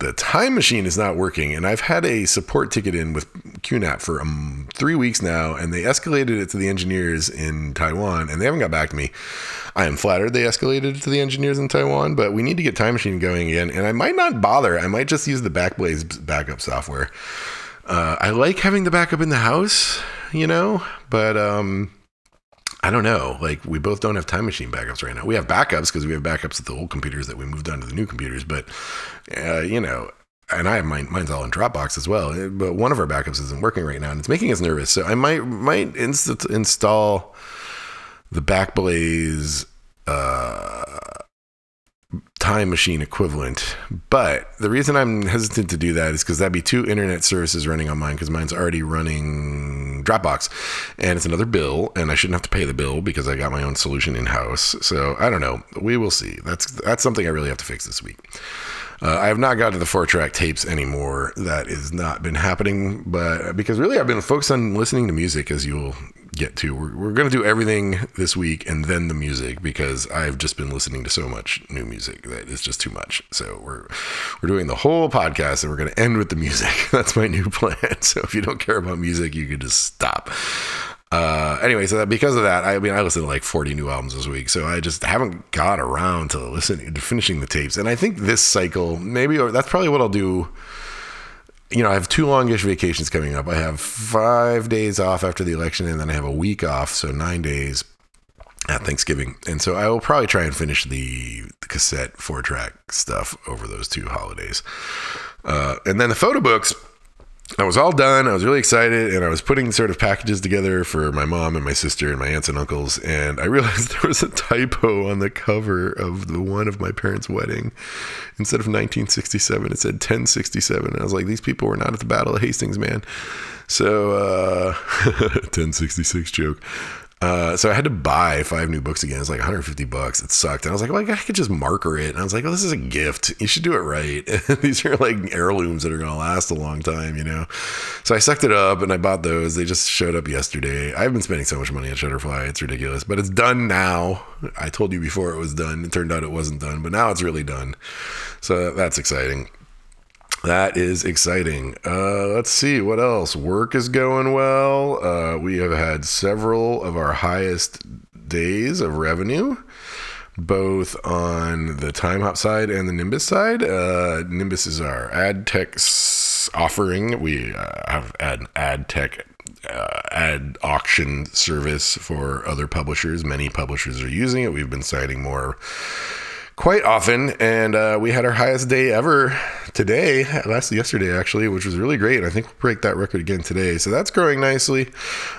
the time machine is not working and i've had a support ticket in with qnap for um, three weeks now and they escalated it to the engineers in taiwan and they haven't got back to me. I am flattered they escalated it to the engineers in taiwan but we need to get time machine going again and i might not bother. I might just use the backblaze backup software. Uh, i like having the backup in the house you know but um I don't know. Like we both don't have time machine backups right now. We have backups because we have backups of the old computers that we moved on to the new computers. But uh, you know, and I have mine. Mine's all in Dropbox as well. Uh, but one of our backups isn't working right now, and it's making us nervous. So I might might inst- install the Backblaze uh, time machine equivalent. But the reason I'm hesitant to do that is because that'd be two internet services running on mine because mine's already running Dropbox and it's another bill and I shouldn't have to pay the bill because I got my own solution in house. So I don't know. We will see. That's that's something I really have to fix this week. Uh, I have not got to the four track tapes anymore. That has not been happening, but because really I've been focused on listening to music, as you'll get to. We're, we're going to do everything this week and then the music because I've just been listening to so much new music that it's just too much. So we're we're doing the whole podcast and we're going to end with the music. That's my new plan. So if you don't care about music, you could just stop. Uh, anyway, so that because of that, I mean, I listened to like 40 new albums this week, so I just haven't got around to listening to finishing the tapes. And I think this cycle, maybe that's probably what I'll do you know, I have two longish vacations coming up. I have five days off after the election, and then I have a week off, so nine days at Thanksgiving. And so I will probably try and finish the, the cassette four track stuff over those two holidays. Uh, and then the photo books I was all done. I was really excited, and I was putting sort of packages together for my mom and my sister and my aunts and uncles. And I realized there was a typo on the cover of the one of my parents' wedding. Instead of 1967, it said 1067. And I was like, these people were not at the Battle of Hastings, man. So, uh, 1066 joke. Uh, so I had to buy five new books again. It's like 150 bucks. It sucked. And I was like, well, I could just marker it. And I was like, oh, this is a gift. You should do it right. These are like heirlooms that are going to last a long time, you know? So I sucked it up and I bought those. They just showed up yesterday. I've been spending so much money on Shutterfly. It's ridiculous, but it's done now. I told you before it was done. It turned out it wasn't done, but now it's really done. So that's exciting. That is exciting. Uh, let's see what else. Work is going well. We have had several of our highest days of revenue, both on the Timehop side and the Nimbus side. Uh, Nimbus is our ad tech offering. We uh, have an ad tech uh, ad auction service for other publishers. Many publishers are using it. We've been citing more quite often, and uh, we had our highest day ever today, last yesterday actually, which was really great. I think we'll break that record again today, so that's growing nicely.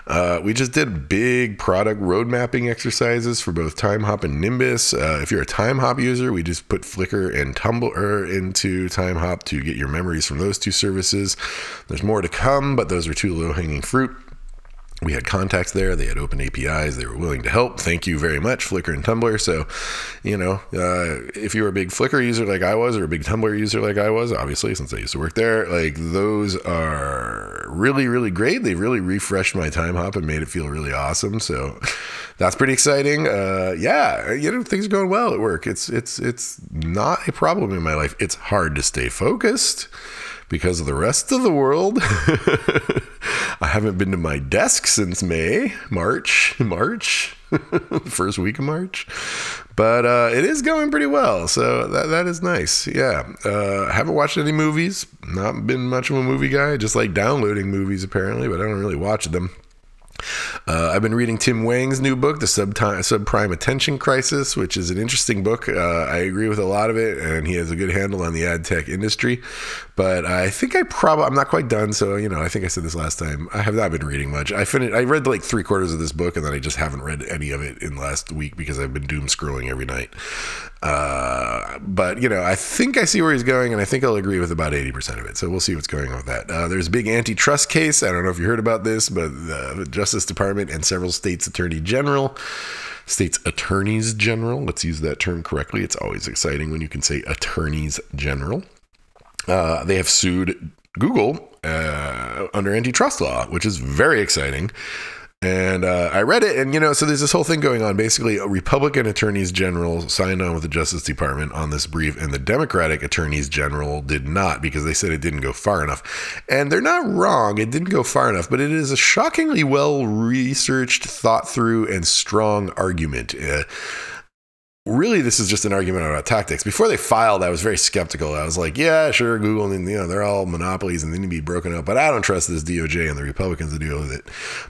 Uh, we just did big product road mapping exercises for both TimeHop and Nimbus. Uh, if you're a TimeHop user, we just put Flickr and Tumblr into TimeHop to get your memories from those two services. There's more to come, but those are two low hanging fruit we had contacts there. They had open APIs. They were willing to help. Thank you very much, Flickr and Tumblr. So, you know, uh, if you were a big Flickr user like I was, or a big Tumblr user like I was, obviously, since I used to work there, like those are really, really great. They really refreshed my Timehop and made it feel really awesome. So, that's pretty exciting. Uh, yeah, you know, things are going well at work. It's it's it's not a problem in my life. It's hard to stay focused because of the rest of the world. I haven't been to my desk since May, March, March, first week of March. But uh, it is going pretty well, so that that is nice. Yeah, uh, haven't watched any movies. Not been much of a movie guy. Just like downloading movies apparently, but I don't really watch them. Uh, I've been reading Tim Hwang's new book, The Subprime Attention Crisis, which is an interesting book. Uh, I agree with a lot of it, and he has a good handle on the ad tech industry. But I think I probably I'm not quite done. So you know, I think I said this last time. I have not been reading much. I finished. I read like three quarters of this book, and then I just haven't read any of it in the last week because I've been doom scrolling every night. Uh, but you know, I think I see where he's going, and I think I'll agree with about eighty percent of it. So we'll see what's going on with that. Uh, there's a big antitrust case. I don't know if you heard about this, but the Justice Department and several states' attorney general states attorneys general. Let's use that term correctly. It's always exciting when you can say attorneys general. Uh, they have sued Google uh, under antitrust law, which is very exciting. And uh, I read it, and you know, so there's this whole thing going on. Basically, a Republican attorneys general signed on with the Justice Department on this brief, and the Democratic attorneys general did not because they said it didn't go far enough. And they're not wrong; it didn't go far enough, but it is a shockingly well researched, thought through, and strong argument. Uh, really this is just an argument about tactics. Before they filed, I was very skeptical. I was like, yeah, sure, Google and you know they're all monopolies and they need to be broken up, but I don't trust this DOJ and the Republicans to deal with it.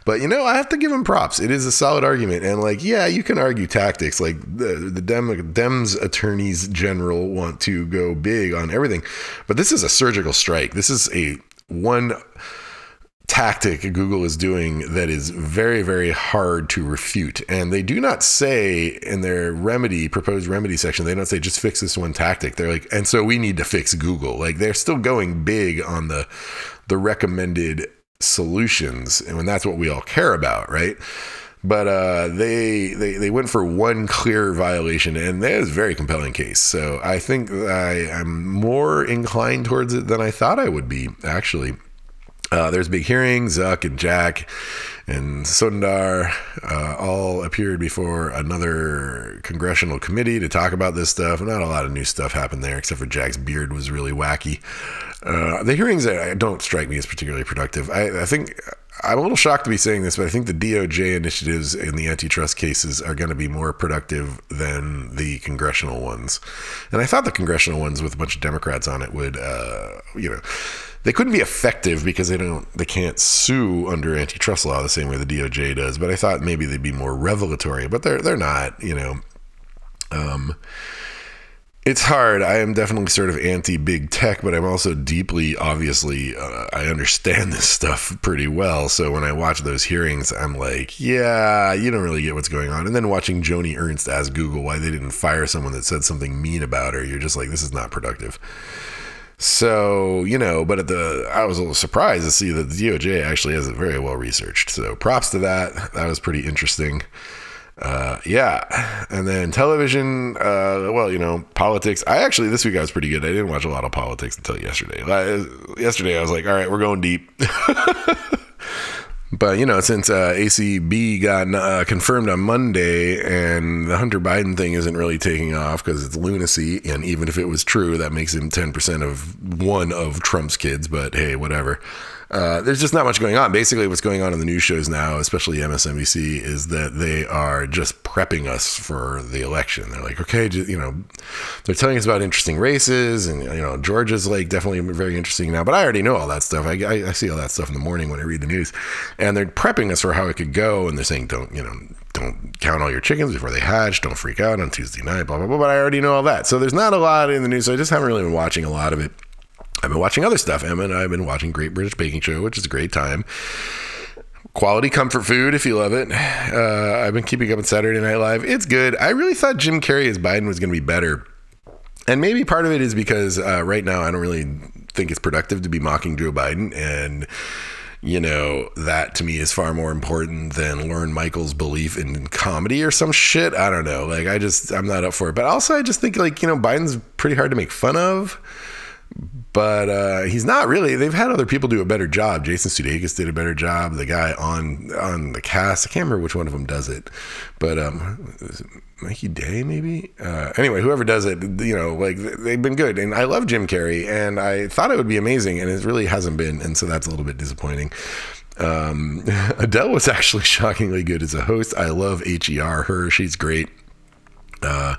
But you know, I have to give them props. It is a solid argument, and like, yeah, you can argue tactics. Like the the Dem- Dems attorneys general want to go big on everything, but this is a surgical strike. This is a one tactic Google is doing that is very, very hard to refute. And they do not say in their remedy, proposed remedy section, they don't say just fix this one tactic. They're like, and so we need to fix Google. Like they're still going big on the the recommended solutions. And when that's what we all care about, right? But uh, they, they they went for one clear violation, and that is a very compelling case. So I think I, I'm more inclined towards it than I thought I would be, actually. Uh, there's big hearing. Zuck and Jack and Sundar uh, all appeared before another congressional committee to talk about this stuff. Not a lot of new stuff happened there, except for Jack's beard was really wacky. Uh, the hearings don't strike me as particularly productive. I, I think I'm a little shocked to be saying this, but I think the DOJ initiatives in the antitrust cases are going to be more productive than the congressional ones. And I thought the congressional ones with a bunch of Democrats on it would, uh, you know they couldn't be effective because they don't they can't sue under antitrust law the same way the DOJ does. But I thought maybe they'd be more revelatory, but they're they're not. You know, um, it's hard. I am definitely sort of anti big tech, but I'm also deeply, obviously, uh, I understand this stuff pretty well. So when I watch those hearings, I'm like, yeah, you don't really get what's going on. And then watching Joni Ernst ask Google why they didn't fire someone that said something mean about her, you're just like, this is not productive. So, you know, but at the, I was a little surprised to see that the DOJ actually has it very well researched. So props to that. That was pretty interesting. Uh, yeah. And then television, uh, well, you know, politics. I actually, this week I was pretty good. I didn't watch a lot of politics until yesterday. Yesterday I was like, all right, we're going deep. But you know, since uh, ACB got uh, confirmed on Monday, and the Hunter Biden thing isn't really taking off because it's lunacy, and even if it was true, that makes him ten percent of one of Trump's kids. But hey, whatever. Uh, there's just not much going on. Basically, what's going on in the news shows now, especially MSNBC, is that they are just prepping us for the election. They're like, okay, you know, they're telling us about interesting races, and you know, Georgia's like definitely very interesting now. But I already know all that stuff. I, I, I see all that stuff in the morning when I read the news, and they're prepping us for how it could go. And they're saying, don't you know, don't count all your chickens before they hatch. Don't freak out on Tuesday night. Blah blah blah. But I already know all that. So there's not a lot in the news. So I just haven't really been watching a lot of it. I've been watching other stuff. Emma and I have been watching Great British Baking Show, which is a great time. Quality comfort food if you love it. Uh, I've been keeping up with Saturday Night Live. It's good. I really thought Jim Carrey as Biden was going to be better. And maybe part of it is because uh, right now I don't really think it's productive to be mocking Joe Biden. And, you know, that to me is far more important than Lorne Michaels' belief in comedy or some shit. I don't know. Like, I just, I'm not up for it. But also, I just think, like, you know, Biden's pretty hard to make fun of but uh, he's not really. They've had other people do a better job. Jason Sudeikis did a better job. The guy on on the cast, I can't remember which one of them does it, but um, Mikey Day maybe. Uh, anyway, whoever does it, you know, like they've been good, and I love Jim Carrey, and I thought it would be amazing, and it really hasn't been, and so that's a little bit disappointing. Um, Adele was actually shockingly good as a host. I love HER. Her, she's great. Uh,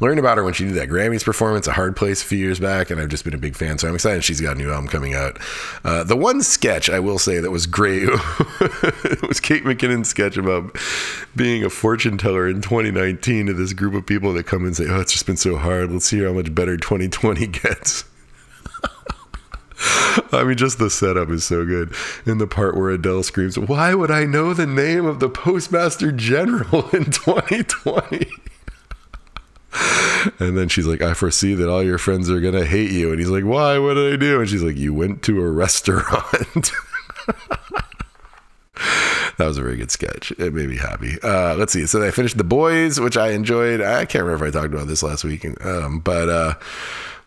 learned about her when she did that Grammys performance, A Hard Place, a few years back, and I've just been a big fan. So I'm excited she's got a new album coming out. Uh, the one sketch I will say that was great was Kate McKinnon's sketch about being a fortune teller in 2019 to this group of people that come and say, "Oh, it's just been so hard. Let's see how much better 2020 gets." I mean, just the setup is so good. In the part where Adele screams, Why would I know the name of the Postmaster General in 2020? and then she's like, I foresee that all your friends are going to hate you. And he's like, Why? What did I do? And she's like, You went to a restaurant. that was a very good sketch. It made me happy. Uh, let's see. So I finished The Boys, which I enjoyed. I can't remember if I talked about this last week, um, but uh,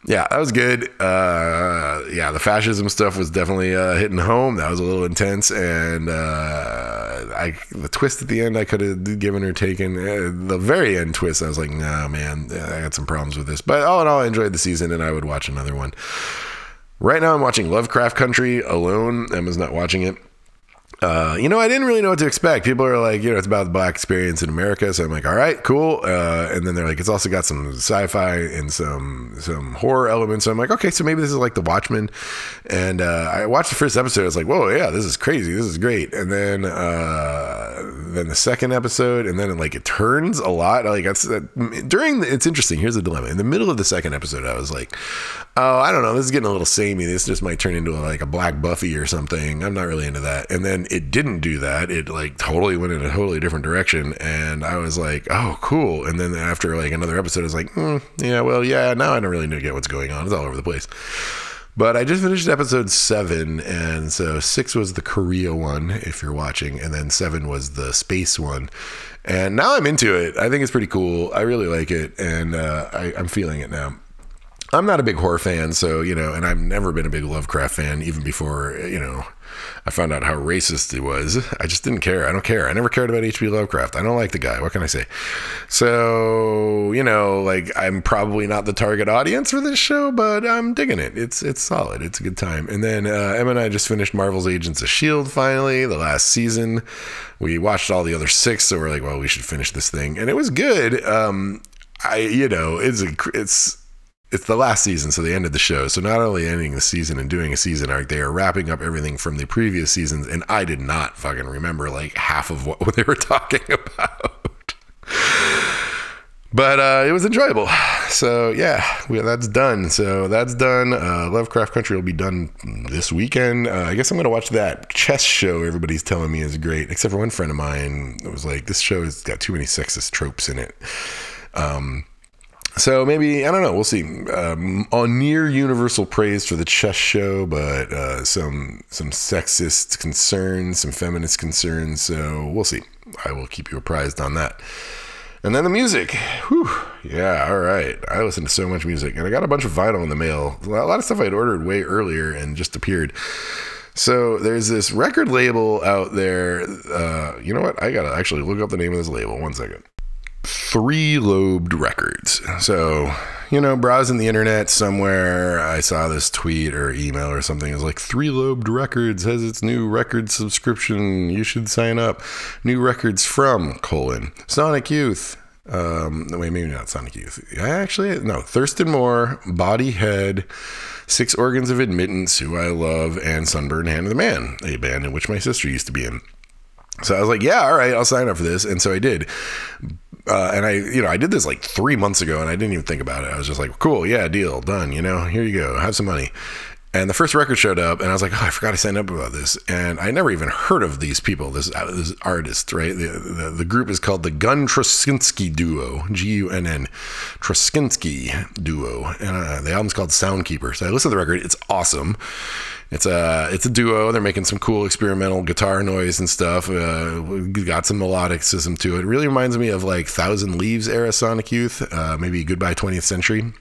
yeah, that was good. Uh, yeah, the fascism stuff was definitely uh, hitting home. That was a little intense, and uh, I the twist at the end I could have given or taken. Uh, the very end twist, I was like, nah, man, I got some problems with this. But all in all, I enjoyed the season, and I would watch another one. Right now, I'm watching Lovecraft Country alone. Emma's not watching it. Uh, you know, I didn't really know what to expect. People are like, you know, it's about the black experience in America. So I'm like, all right, cool. Uh, and then they're like, it's also got some sci-fi and some some horror elements. So I'm like, okay, so maybe this is like The Watchmen. And uh, I watched the first episode. I was like, whoa, yeah, this is crazy. This is great. And then uh, then the second episode, and then it, like it turns a lot. Like that's during. The, it's interesting. Here's the dilemma. In the middle of the second episode, I was like, oh, I don't know. This is getting a little samey. This just might turn into a, like a Black Buffy or something. I'm not really into that. And then it didn't do that. It like totally went in a totally different direction. And I was like, oh, cool. And then after like another episode, I was like, mm, yeah, well, yeah, now I don't really know get what's going on. It's all over the place. But I just finished episode seven, and so six was the Korea one, if you're watching, and then seven was the space one. And now I'm into it. I think it's pretty cool. I really like it, and uh, I, I'm feeling it now. I'm not a big horror fan, so you know, and I've never been a big Lovecraft fan, even before you know I found out how racist he was. I just didn't care. I don't care. I never cared about H.P. Lovecraft. I don't like the guy. What can I say? So you know, like I'm probably not the target audience for this show, but I'm digging it. It's it's solid. It's a good time. And then uh, Emma and I just finished Marvel's Agents of Shield finally, the last season. We watched all the other six, so we're like, well, we should finish this thing, and it was good. Um, I you know, it's a, it's it's the last season, so they ended the show. So not only ending the season and doing a season arc, they are wrapping up everything from the previous seasons. And I did not fucking remember like half of what they were talking about. but uh, it was enjoyable. So yeah, we, that's done. So that's done. Uh, Lovecraft Country will be done this weekend. Uh, I guess I'm gonna watch that chess show. Everybody's telling me is great, except for one friend of mine. It was like this show has got too many sexist tropes in it. Um, so maybe I don't know. We'll see. Um, on near universal praise for the chess show, but uh, some some sexist concerns, some feminist concerns. So we'll see. I will keep you apprised on that. And then the music. Whew. Yeah, all right. I listen to so much music, and I got a bunch of vinyl in the mail. A lot of stuff I'd ordered way earlier and just appeared. So there's this record label out there. Uh, you know what? I gotta actually look up the name of this label. One second three lobed records. So, you know, browsing the internet somewhere, I saw this tweet or email or something. It was like, Three Lobed Records has its new record subscription. You should sign up. New records from, colon, Sonic Youth. Um, wait, maybe not Sonic Youth. Actually, no, Thurston Moore, Body Head, Six Organs of Admittance, who I love, and Sunburned Hand of the Man, a band in which my sister used to be in. So I was like, yeah, all right, I'll sign up for this. And so I did uh, and I, you know, I did this like three months ago, and I didn't even think about it. I was just like, "Cool, yeah, deal, done." You know, here you go, have some money. And the first record showed up, and I was like, "Oh, I forgot to sign up about this." And I never even heard of these people, this uh, this artist, right? The, the, the group is called the Gunn Truscinski Duo, G U N N, Truscinski Duo, and uh, the album's called Soundkeeper. So I listened to the record; it's awesome it's a it's a duo. They're making some cool experimental guitar noise and stuff. Uh, got some melodicism to it. it. Really reminds me of like Thousand Leaves era Sonic Youth, uh, maybe Goodbye 20th Century.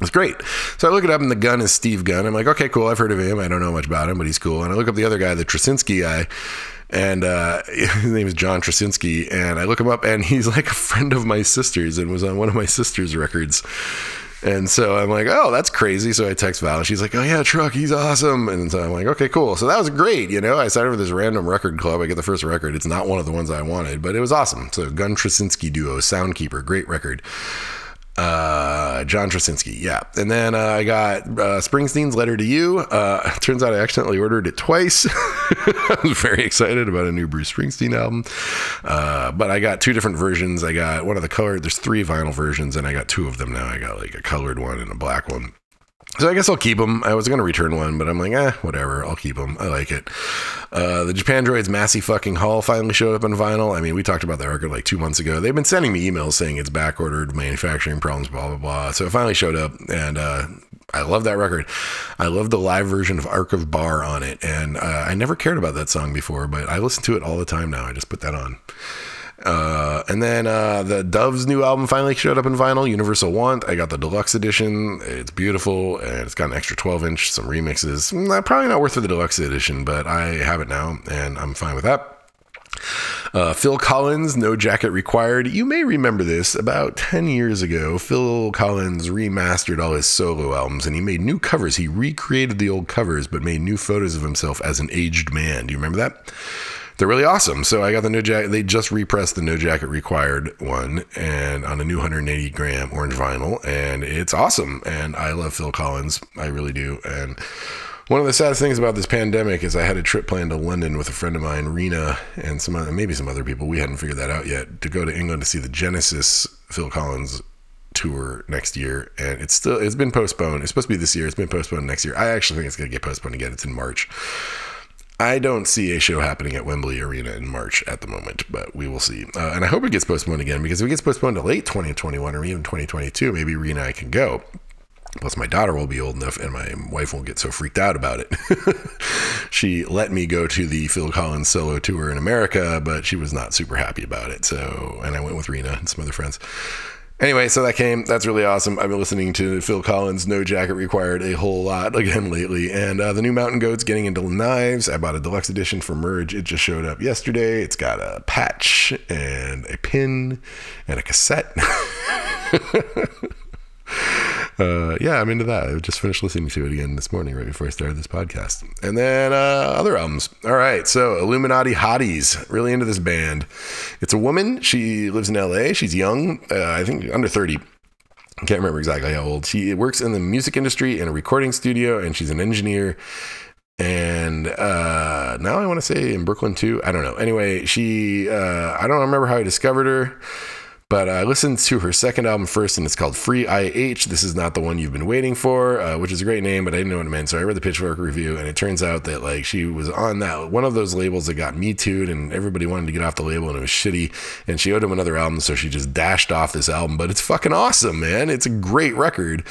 It's great. So I look it up, and the Gunn is Steve Gunn. I'm like, okay, cool. I've heard of him. I don't know much about him, but he's cool. And I look up the other guy, the Truscinski guy, and uh, his name is John Truscinski. And I look him up, and he's like a friend of my sister's and was on one of my sister's records. And so I'm like, oh, that's crazy. So I text Val. And she's like, oh, yeah, Truck, he's awesome. And so I'm like, okay, cool. So that was great. You know, I signed up for this random record club. I get the first record. It's not one of the ones I wanted, but it was awesome. So Gunn Truscinski duo, Soundkeeper, great record. Uh, John Truscinski, yeah. And then uh, I got uh, Springsteen's Letter to You. Uh, turns out I accidentally ordered it twice. I was very excited about a new Bruce Springsteen album. Uh, but I got two different versions. I got one of the colored, there's three vinyl versions, and I got two of them now. I got like a colored one and a black one. So I guess I'll keep them. I was going to return one, but I'm like, eh, whatever. I'll keep them. I like it. Uh, the Japandroids Massey fucking Hall finally showed up in vinyl. I mean, we talked about that record like two months ago. They've been sending me emails saying it's back ordered, manufacturing problems, blah, blah, blah. So it finally showed up, and uh, I love that record. I love the live version of Arc of Bar on it. And uh, I never cared about that song before, but I listen to it all the time now. I just put that on. Uh, and then uh, the Doves new album finally showed up in vinyl, Universal Want. I got the deluxe edition. It's beautiful and it's got an extra 12 inch, some remixes. Mm, probably not worth for the deluxe edition, but I have it now and I'm fine with that. Uh, Phil Collins, No Jacket Required. You may remember this about 10 years ago. Phil Collins remastered all his solo albums and he made new covers. He recreated the old covers but made new photos of himself as an aged man. Do you remember that? They're really awesome. So I got the no jacket. They just repressed the no jacket required one and on a new 180 gram orange vinyl, and it's awesome. And I love Phil Collins. I really do. And one of the saddest things about this pandemic is I had a trip planned to London with a friend of mine, Rena, and some other, maybe some other people. We hadn't figured that out yet to go to England to see the Genesis Phil Collins tour next year, and it's still it's been postponed. It's supposed to be this year. It's been postponed next year. I actually think it's going to get postponed again. It's in March. I don't see a show happening at Wembley Arena in March at the moment, but we will see. Uh, and I hope it gets postponed again because if it gets postponed to late 2021 or even 2022, maybe Rena and I can go. Plus, my daughter will be old enough and my wife won't get so freaked out about it. she let me go to the Phil Collins solo tour in America, but she was not super happy about it. So, and I went with Rena and some other friends. Anyway, so that came. That's really awesome. I've been listening to Phil Collins' No Jacket Required a whole lot again lately. And uh, the new Mountain Goats getting into knives. I bought a deluxe edition for Merge. It just showed up yesterday. It's got a patch and a pin and a cassette. uh, yeah, I'm into that. I just finished listening to it again this morning, right before I started this podcast. And then uh, other albums. All right, so Illuminati Hotties, really into this band. It's a woman. She lives in LA. She's young, uh, I think under 30. I can't remember exactly how old. She works in the music industry in a recording studio, and she's an engineer. And uh, now I want to say in Brooklyn too. I don't know. Anyway, she, uh, I don't remember how I discovered her but I listened to her second album first, and it's called Free IH. This is not the one you've been waiting for, uh, which is a great name, but I didn't know what it meant. So I read the Pitchfork review, and it turns out that like she was on that one of those labels that got me tooed, and everybody wanted to get off the label, and it was shitty. And she owed him another album, so she just dashed off this album. But it's fucking awesome, man. It's a great record.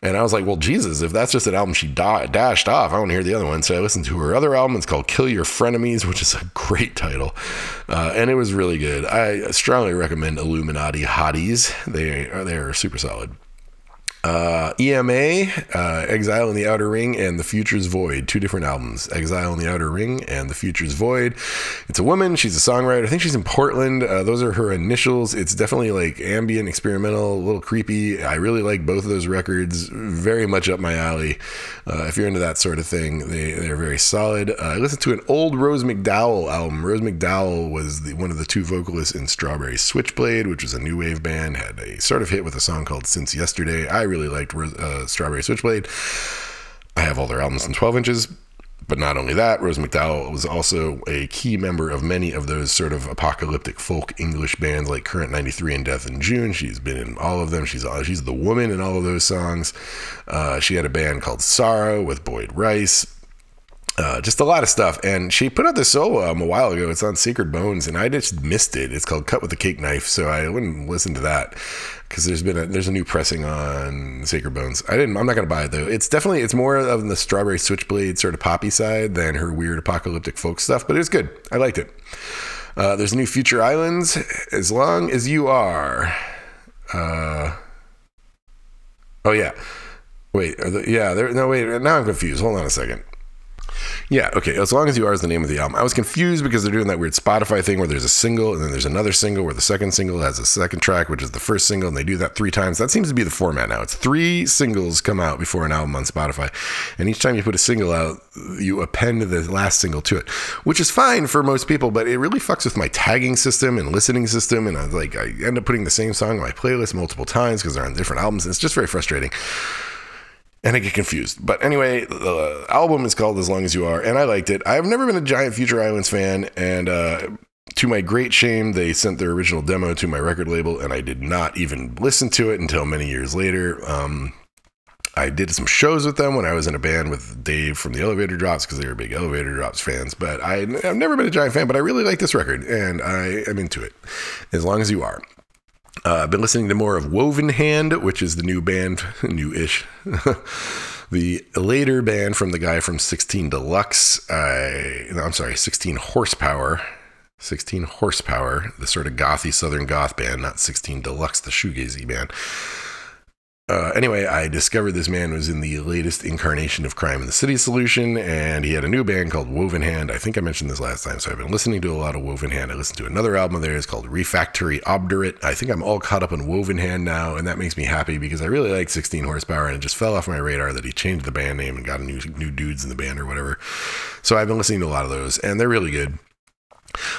And I was like, well, Jesus, if that's just an album she da- dashed off, I want to hear the other one. So I listened to her other album. It's called Kiss Your Frenemies, which is a great title. Uh, and it was really good. I strongly recommend Illuminati Hotties. They are, they are super solid. Uh, EMA, uh, Exile in the Outer Ring, and The Future's Void. Two different albums Exile in the Outer Ring and The Future's Void. It's a woman. She's a songwriter. I think she's in Portland. Uh, those are her initials. It's definitely like ambient, experimental, a little creepy. I really like both of those records. Very much up my alley. Uh, if you're into that sort of thing, they, they're very solid. Uh, I listened to an old Rose McDowall album. Rose McDowall was the, one of the two vocalists in Strawberry Switchblade, which was a new wave band, had a sort of hit with a song called Since Yesterday. I really liked uh, Strawberry Switchblade. I have all their albums in 12 inches. But not only that, Rose McDowall was also a key member of many of those sort of apocalyptic folk English bands like Current 93 and Death in June. She's been in all of them. She's she's the woman in all of those songs. Uh, she had a band called Sorrow with Boyd Rice. Uh, just a lot of stuff. And she put out this solo album a while ago. It's on Sacred Bones, and I just missed it. It's called Cut with the Cake Knife, so I wouldn't listen to that because there's been a there's a new pressing on Sacred Bones. I didn't. I'm not gonna buy it though. It's definitely it's more of the Strawberry Switchblade sort of poppy side than her weird apocalyptic folk stuff. But it's good. I liked it. Uh, there's new Future Islands. As long as you are. Uh, oh yeah. Wait. Yeah. There. No. Wait. Now I'm confused. Hold on a second. Yeah, okay. As long as you are is the name of the album. I was confused because they're doing that weird Spotify thing where there's a single and then there's another single where the second single has a second track, which is the first single, and they do that three times. That seems to be the format now. It's three singles come out before an album on Spotify, and each time you put a single out, you append the last single to it, which is fine for most people, but it really fucks with my tagging system and listening system, and I like I end up putting the same song on my playlist multiple times because they're on different albums. And it's just very frustrating and I get confused. But anyway, the album is called As Long as You Are, and I liked it. I've never been a giant Future Islands fan, and uh, to my great shame, they sent their original demo to my record label, and I did not even listen to it until many years later. Um, I did some shows with them when I was in a band with Dave from the Elevator Drops because they were big Elevator Drops fans. But I, I've never been a giant fan, but I really like this record and I am into it, as long as you are. Uh, I've been listening to more of Woven Hand, which is the new band, new-ish. the later band from the guy from 16 Deluxe. I, no, I'm sorry, 16 Horsepower. 16 Horsepower, the sort of gothy Southern goth band, not 16 Deluxe, the shoegazy band. Uh, anyway, I discovered this man was in the latest incarnation of Crime in the City Solution, and he had a new band called Woven Hand. I think I mentioned this last time, so I've been listening to a lot of Woven Hand. I listened to another album of theirs called Refractory Obdurate. I think I'm all caught up on Woven Hand now, and that makes me happy because I really like 16 Horsepower, and it just fell off my radar that he changed the band name and got a new new dudes in the band or whatever. So I've been listening to a lot of those, and they're really good.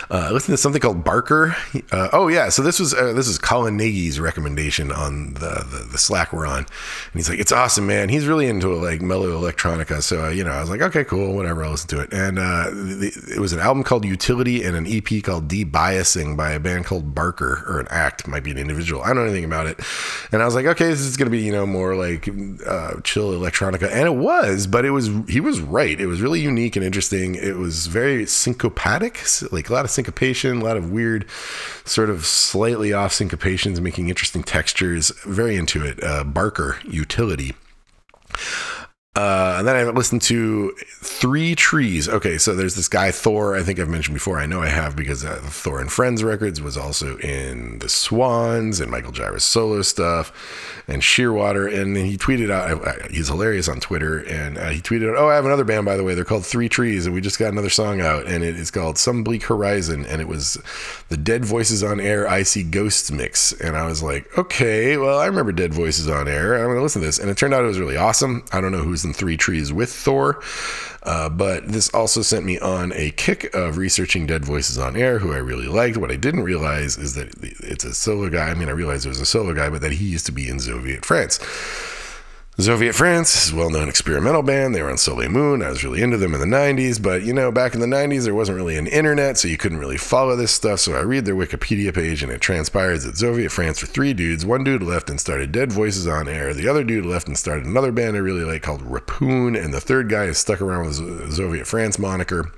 Uh, listen to something called Barker. Uh, oh yeah, so this was uh, this is Colin Nagy's recommendation on the, the, the Slack we're on, and he's like, "It's awesome, man." He's really into like mellow electronica, so uh, you know, I was like, "Okay, cool, whatever." I'll listen to it. And uh, the, it was an album called Utility and an EP called Debiasing by a band called Barker, or an act, might be an individual. I don't know anything about it. And I was like, "Okay, this is gonna be you know more like uh, chill electronica," and it was, but it was he was right. It was really unique and interesting. It was very syncopatic, like a lot of syncopation, a lot of weird, sort of slightly off syncopations, making interesting textures. Very into it. Uh, Barker Utility. Uh, and then I listened to Three Trees. Okay, so there's this guy Thor. I think I've mentioned before. I know I have because uh, Thor and Friends records was also in the Swans and Michael Gira solo stuff and Shearwater. And he tweeted out. He's hilarious on Twitter, and uh, he tweeted out, "Oh, I have another band by the way. They're called Three Trees, and we just got another song out, and it is called Some Bleak Horizon, and it was the Dead Voices on Air I See Ghosts mix." And I was like, "Okay, well, I remember Dead Voices on Air. I'm going to listen to this." And it turned out it was really awesome. I don't know who's in Three Trees with Thor. Uh, but this also sent me on a kick of researching Dead Voices on Air, who I really liked. What I didn't realize is that it's a solo guy. I mean, I realized it was a solo guy, but that he used to be in Zoviet France. Zoviet France is a well known experimental band. They were on Soleil Moon. I was really into them in the 90s, but you know, back in the 90s, there wasn't really an internet, so you couldn't really follow this stuff. So I read their Wikipedia page, and it transpires that Zoviet France were three dudes. One dude left and started Dead Voices on Air. The other dude left and started another band I really like called Rapoon. And the third guy is stuck around with Zoviet France moniker.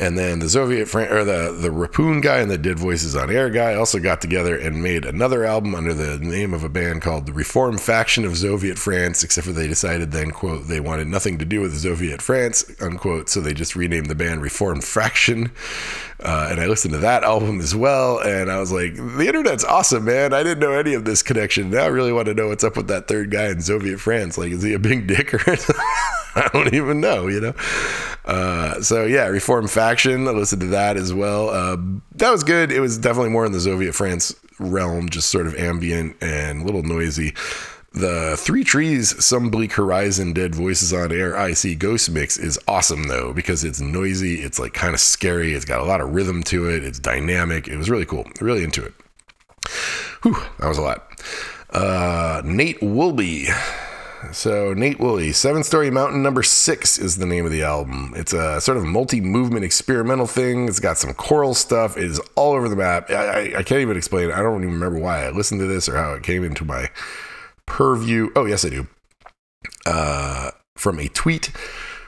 And then the Soviet Fran- or the the Rapoon guy and the Dead Voices on Air guy also got together and made another album under the name of a band called the Reformed Faction of Zoviet France. Except for they decided then quote they wanted nothing to do with Zoviet France unquote, so they just renamed the band Reformed Faction. Uh, and I listened to that album as well, and I was like, the internet's awesome, man. I didn't know any of this connection. Now I really want to know what's up with that third guy in Zoviet France. Like, is he a big dick or? I don't even know, you know. Uh, so yeah, Reformed Faction. I listened to that as well. Uh, that was good. It was definitely more in the Zoviet France realm, just sort of ambient and a little noisy. The Three Trees, Some Bleak Horizon, Dead Voices on Air, I See Ghost mix is awesome though because it's noisy, it's like kind of scary, it's got a lot of rhythm to it, it's dynamic. It was really cool, really into it. Whew, that was a lot. Uh, Nate Wooley so Nate Wooley, Seven Storey Mountain number six is the name of the album. It's a sort of multi-movement experimental thing. It's got some choral stuff. It is all over the map. I, I, I can't even explain. I don't even remember why I listened to this or how it came into my purview. Oh yes, I do. Uh, from a tweet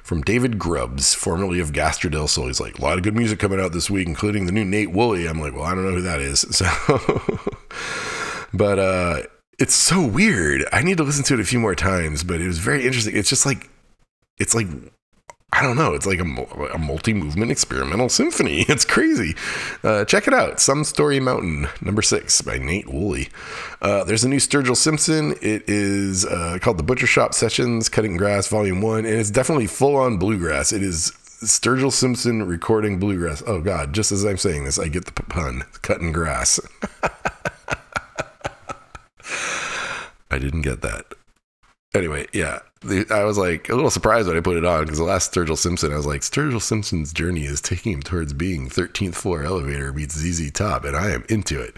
from David Grubbs, formerly of Gastr del Sol. He's like, a lot of good music coming out this week, including the new Nate Wooley. I'm like, well, I don't know who that is. So, but uh, it's so weird. I need to listen to it a few more times, but it was very interesting. It's just like, it's like, I don't know. It's like a, a multi movement experimental symphony. It's crazy. Uh, check it out. Some Story Mountain, number six by Nate Wooley. Uh, there's a new Sturgill Simpson. It is uh, called The Butcher Shoppe Sessions, Cutting Grass, Volume 1, and it's definitely full on bluegrass. It is Sturgill Simpson recording bluegrass. Oh, God. Just as I'm saying this, I get the pun cutting grass. I didn't get that. Anyway, yeah, the, I was like a little surprised when I put it on because the last Sturgill Simpson, I was like, Sturgill Simpson's journey is taking him towards being 13th floor elevator meets ZZ Top, and I am into it.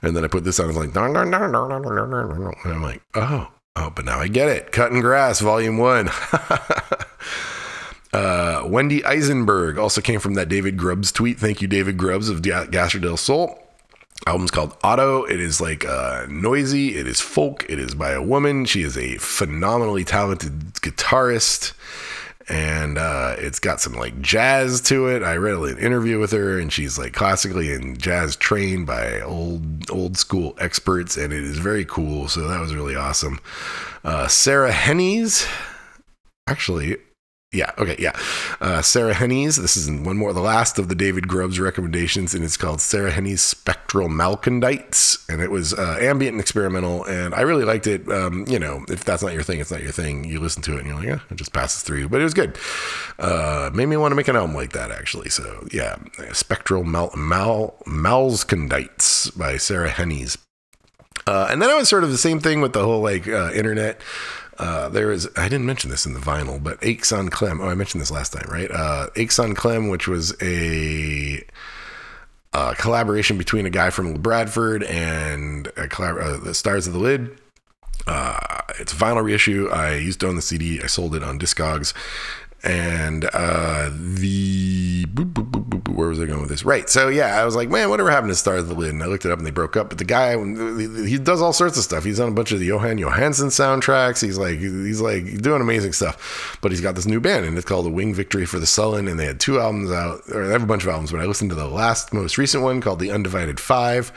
And then I put this on, I was like, no, no, no, no, no, no, no, no, and I'm like, oh, oh, but now I get it. Cutting Grass, Volume One. uh, Wendy Eisenberg also came from that David Grubbs tweet. Thank you, David Grubbs of Gastr del Sol. Album's called Auto. It is like uh, noisy. It is folk. It is by a woman. She is a phenomenally talented guitarist and uh, it's got some like jazz to it. I read an interview with her, and she's like classically and jazz trained by old old school experts, and it is very cool. So that was really awesome. Uh, Sarah Hennies, actually, yeah, okay, yeah. Uh, Sarah Hennies, this is one more, the last of the David Grubbs recommendations, and it's called Sarah Hennies Spectral Malsconcities, and it was uh, ambient and experimental, and I really liked it. Um, you know, if that's not your thing, it's not your thing. You listen to it, and you're like, yeah, it just passes through, but it was good. Uh, made me want to make an album like that, actually. So yeah, Spectral Mal Mal by Sarah Hennies. Uh, and then I was sort of the same thing with the whole like uh, internet. Uh, there is I didn't mention this in the vinyl, but Aix Em Klemm. Oh, I mentioned this last time, right? Uh, Aix Em Klemm, which was a, a collaboration between a guy from Bradford and collab- uh, the Stars of the Lid. Uh, it's a vinyl reissue. I used to own the CD. I sold it on Discogs, and uh, the boop, boop, boop, where was I going with this? Right. So yeah, I was like, man, whatever happened to Stars of the Lid? And I looked it up, and they broke up. But the guy, he does all sorts of stuff. He's on a bunch of the Jóhann Jóhannsson soundtracks. He's like, he's like doing amazing stuff. But he's got this new band, and it's called The Winged Victory for the Sullen. And they had two albums out, or they have a bunch of albums. But I listened to the last, most recent one called The Undivided Five,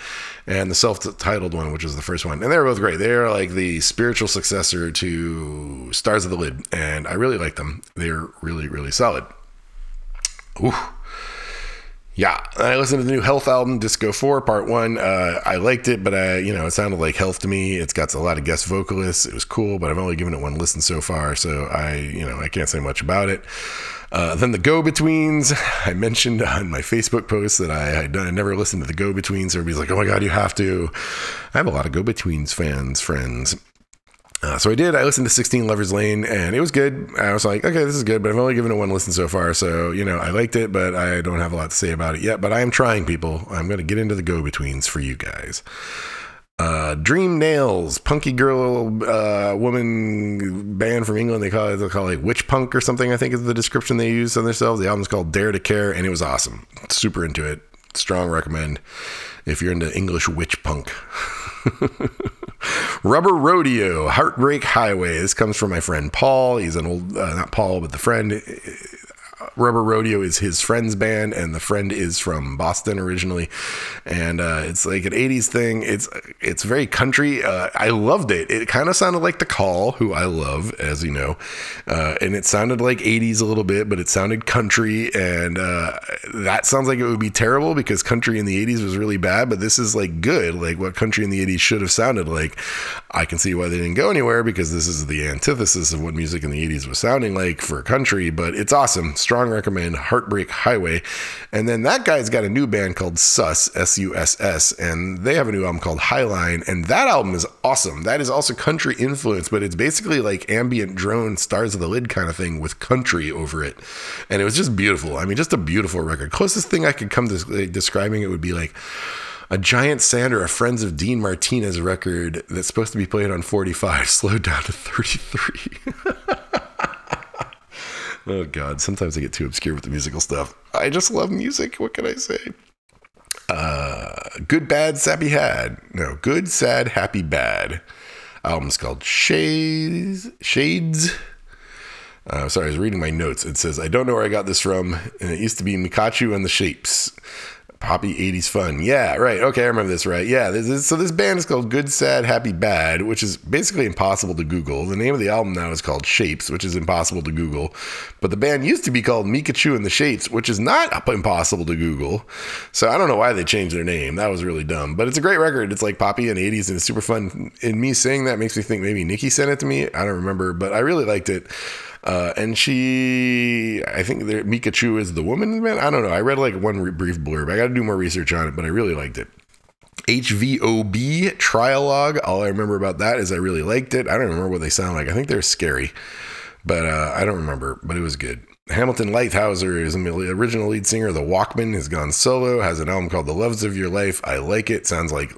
and the self-titled one, which was the first one. And they're both great. They're like the spiritual successor to Stars of the Lid, and I really like them. They're really, really solid. Ooh. Yeah, I listened to the new Health album, Disco Four, Part One. Uh, I liked it, but I, you know, it sounded like Health to me. It's got a lot of guest vocalists. It was cool, but I've only given it one listen so far, so I, you know, I can't say much about it. Uh, then the Go Betweens. I mentioned on my Facebook post that I had never listened to the Go Betweens. Everybody's like, "Oh my god, you have to!" I have a lot of Go Betweens fans, friends. Uh, so I did. I listened to 16 Lovers Lane and it was good. I was like, okay, this is good, but I've only given it one listen so far. So, you know, I liked it, but I don't have a lot to say about it yet. But I am trying, people. I'm going to get into the go betweens for you guys. Uh, Dream Nails, punky girl, uh, woman band from England. They call it, they call it witch punk or something, I think is the description they use on themselves. The album's called Dare to Care and it was awesome. Super into it. Strong recommend if you're into English witch punk. Rubber Rodeo, Heartbreak Highway. This comes from my friend Paul. He's an old, uh, not Paul, but the friend. Rubber Rodeo is his friend's band, and the friend is from Boston originally, and uh, it's like an '80s thing. It's it's very country. Uh, I loved it. It kind of sounded like The Call, who I love, as you know, uh, and it sounded like '80s a little bit, but it sounded country, and uh, that sounds like it would be terrible because country in the '80s was really bad. But this is like good, like what country in the '80s should have sounded like. I can see why they didn't go anywhere because this is the antithesis of what music in the '80s was sounding like for country. But it's awesome. Strong recommend Heartbreak Highway. And then that guy's got a new band called Suss, S U S S, and they have a new album called Highline. And that album is awesome. That is also country influence, but it's basically like ambient drone stars of the lid kind of thing with country over it. And it was just beautiful. I mean, just a beautiful record. Closest thing I could come to describing it would be like, a giant sand or a Friends of Dean Martinez record that's supposed to be played on 45 slowed down to 33. Oh God! Sometimes I get too obscure with the musical stuff. I just love music. What can I say? Uh, good, bad, sappy, had. No, good, sad, happy, bad. Album's called Shades. Shades. Uh, sorry, I was reading my notes. It says, I don't know where I got this from. And it used to be Micachu and the Shapes poppy 80s fun. Yeah, right. Okay, I remember this right. Yeah, this is, so this band is called Good, Sad, Happy, Bad, which is basically impossible to Google. The name of the album now is called Shapes, which is impossible to Google. But the band used to be called Micachu and the Shapes, which is not impossible to Google. So I don't know why they changed their name. That was really dumb. But it's a great record. It's like poppy and 80s and it's super fun. And me saying that makes me think maybe Nikki sent it to me. I don't remember, but I really liked it. Uh, and she, I think there, Micachu is the woman band. I don't know. I read like one re- brief blurb. I got to do more research on it, but I really liked it. HVOB Trialogue. All I remember about that is I really liked it. I don't remember what they sound like. I think they're scary, but uh, I don't remember. But it was good. Hamilton Leithauser is the original lead singer the Walkmen. Has gone solo. Has an album called The Loves of Your Life. I like it. Sounds like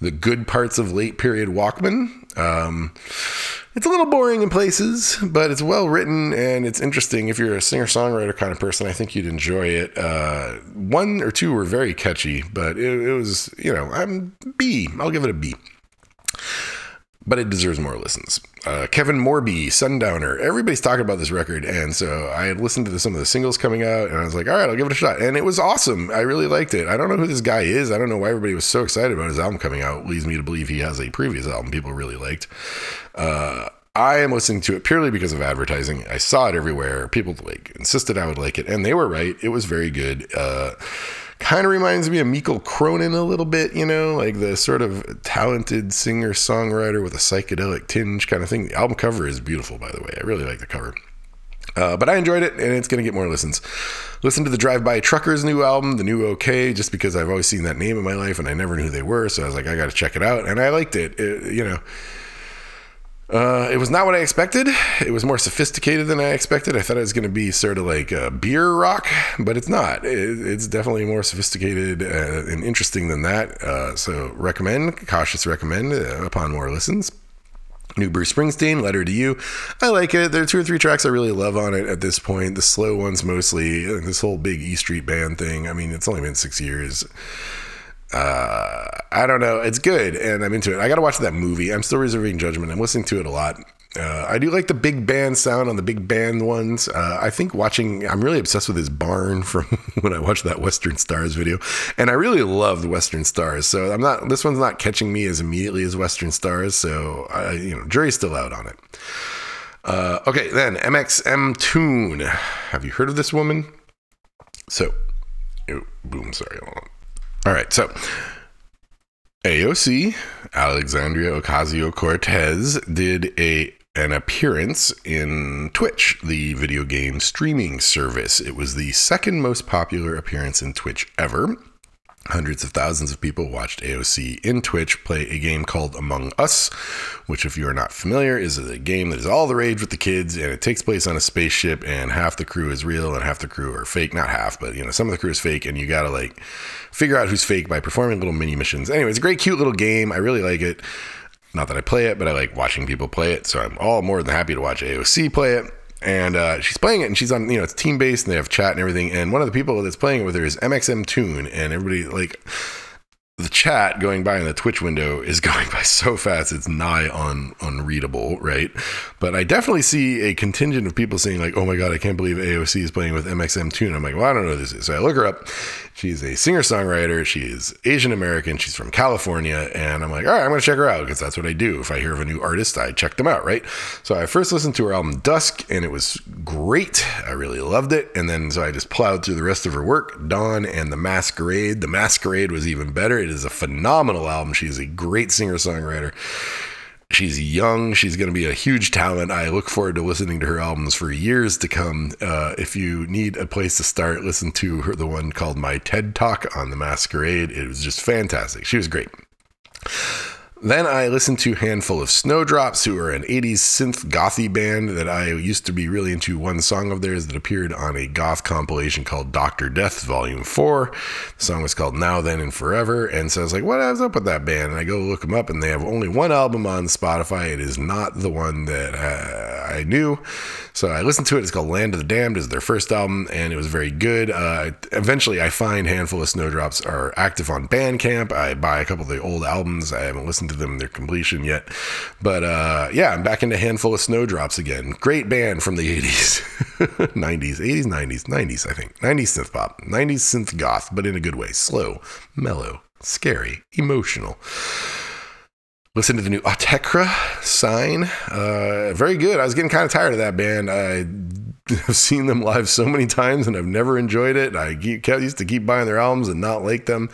the good parts of late period Walkmen. Um, it's a little boring in places, but it's well written and it's interesting. If you're a singer songwriter kind of person, I think you'd enjoy it. Uh, one or two were very catchy, but it, it was, you know, I'm B. I'll give it a B but it deserves more listens. Uh, Kevin Morby, Sundowner. Everybody's talking about this record, and so I had listened to the, some of the singles coming out, and I was like, all right, I'll give it a shot. And it was awesome. I really liked it. I don't know who this guy is. I don't know why everybody was so excited about his album coming out. It leads me to believe he has a previous album people really liked. Uh, I am listening to it purely because of advertising. I saw it everywhere. People like insisted I would like it, and they were right. It was very good. Uh, kind of reminds me of Mikal Cronin a little bit, you know, like the sort of talented singer songwriter with a psychedelic tinge kind of thing. The album cover is beautiful, by the way. I really like the cover. Uh, but I enjoyed it, and it's going to get more listens. Listen to the Drive By Truckers' new album, The New OK, just because I've always seen that name in my life and I never knew who they were. So I was like, I got to check it out, and I liked it. it you know, uh, it was not what I expected. It was more sophisticated than I expected. I thought it was going to be sort of like a beer rock, but it's not. It, it's definitely more sophisticated uh, and interesting than that. Uh, so recommend, cautious recommend uh, upon more listens. New Bruce Springsteen, Letter to You. I like it. There are two or three tracks I really love on it at this point. The slow ones mostly. This whole big E Street Band thing. I mean, it's only been six years uh, I don't know. It's good, and I'm into it. I got to watch that movie. I'm still reserving judgment. I'm listening to it a lot. Uh, I do like the big band sound on the big band ones. Uh, I think watching, I'm really obsessed with his barn from when I watched that Western Stars video, and I really love the Western Stars. So I'm not. This one's not catching me as immediately as Western Stars. So I, you know, jury's still out on it. Uh, okay, then mxmtoon. Have you heard of this woman? So, oh, boom. Sorry. All right, so AOC, Alexandria Ocasio Cortez, did a an appearance in Twitch, the video game streaming service. It was the second most popular appearance in Twitch ever. Hundreds of thousands of people watched AOC in Twitch play a game called Among Us, which, if you are not familiar, is a game that is all the rage with the kids, and it takes place on a spaceship, and half the crew is real and half the crew are fake. Not half, but you know, some of the crew is fake, and you gotta like figure out who's fake by performing little mini missions. Anyway, it's a great, cute little game. I really like it. Not that I play it, but I like watching people play it, so I'm all more than happy to watch AOC play it and uh, she's playing it and she's on you know it's team based and they have chat and everything and one of the people that's playing it with her is mxmtoon and everybody like the chat going by in the Twitch window is going by so fast it's nigh on unreadable, right? But I definitely see a contingent of people saying like, "Oh my god, I can't believe AOC is playing with mxmtoon." I'm like, "Well, I don't know who this is." So I look her up. She's a singer songwriter. She is Asian American. She's from California, and I'm like, "All right, I'm going to check her out because that's what I do. If I hear of a new artist, I check them out, right?" So I first listened to her album Dusk, and it was great. I really loved it, and then so I just plowed through the rest of her work, Dawn and the Masquerade. The Masquerade was even better it is a phenomenal album. She's a great singer songwriter. She's young. She's going to be a huge talent. I look forward to listening to her albums for years to come. Uh, if you need a place to start, listen to her, the one called My TED Talk on the Masquerade. It was just fantastic. She was great. Then I listened to Handful of Snowdrops, who are an 80s synth gothy band that I used to be really into one song of theirs that appeared on a goth compilation called Dr. Death Volume 4. The song was called Now, Then, and Forever. And so I was like, what is up with that band? And I go look them up, and they have only one album on Spotify. It is not the one that uh, I knew. So I listened to it. It's called Land of the Damned. is their first album, and it was very good. Uh, eventually, I find Handful of Snowdrops are active on Bandcamp. I buy a couple of the old albums. I haven't listened to them their completion yet, but uh, yeah, I'm back into Handful of Snowdrops again. Great band from the 80s, 90s, 80s, 90s, 90s, I think. 90s synth pop, 90s synth goth, but in a good way. Slow, mellow, scary, emotional. Listen to the new Autechre sign. Uh, very good. I was getting kind of tired of that band. I have seen them live so many times and I've never enjoyed it. I used to keep buying their albums and not like them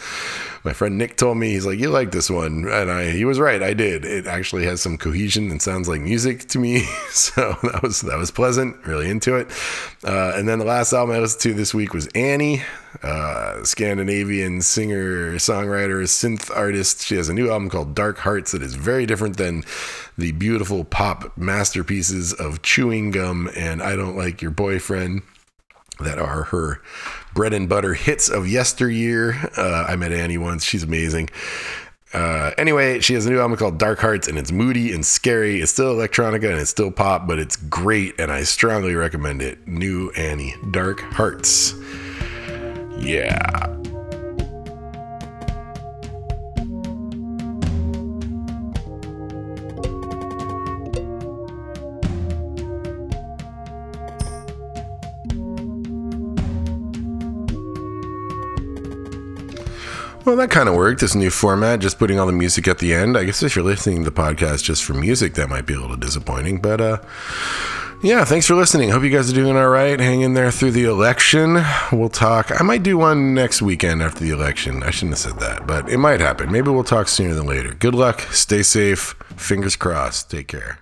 my friend Nick told me he's like, "You like this one," and I he was right. I did. It actually has some cohesion and sounds like music to me, so that was that was pleasant. Really into it. Uh, and then the last album I listened to this week was Annie, uh, Scandinavian singer, songwriter, synth artist. She has a new album called Dark Hearts that is very different than the beautiful pop masterpieces of Chewing Gum and I Don't Like Your Boyfriend that are her bread and butter hits of yesteryear. Uh, I met Annie once. She's amazing. Uh, anyway, she has a new album called Dark Hearts, and it's moody and scary. It's still electronica and it's still pop, but it's great, and I strongly recommend it. New Annie, Dark Hearts. Yeah. Well, that kind of worked. This new format, just putting all the music at the end. I guess if you're listening to the podcast just for music, that might be a little disappointing. But uh, yeah, thanks for listening. Hope you guys are doing all right. Hang in there through the election. We'll talk. I might do one next weekend after the election. I shouldn't have said that, but it might happen. Maybe we'll talk sooner than later. Good luck. Stay safe. Fingers crossed. Take care.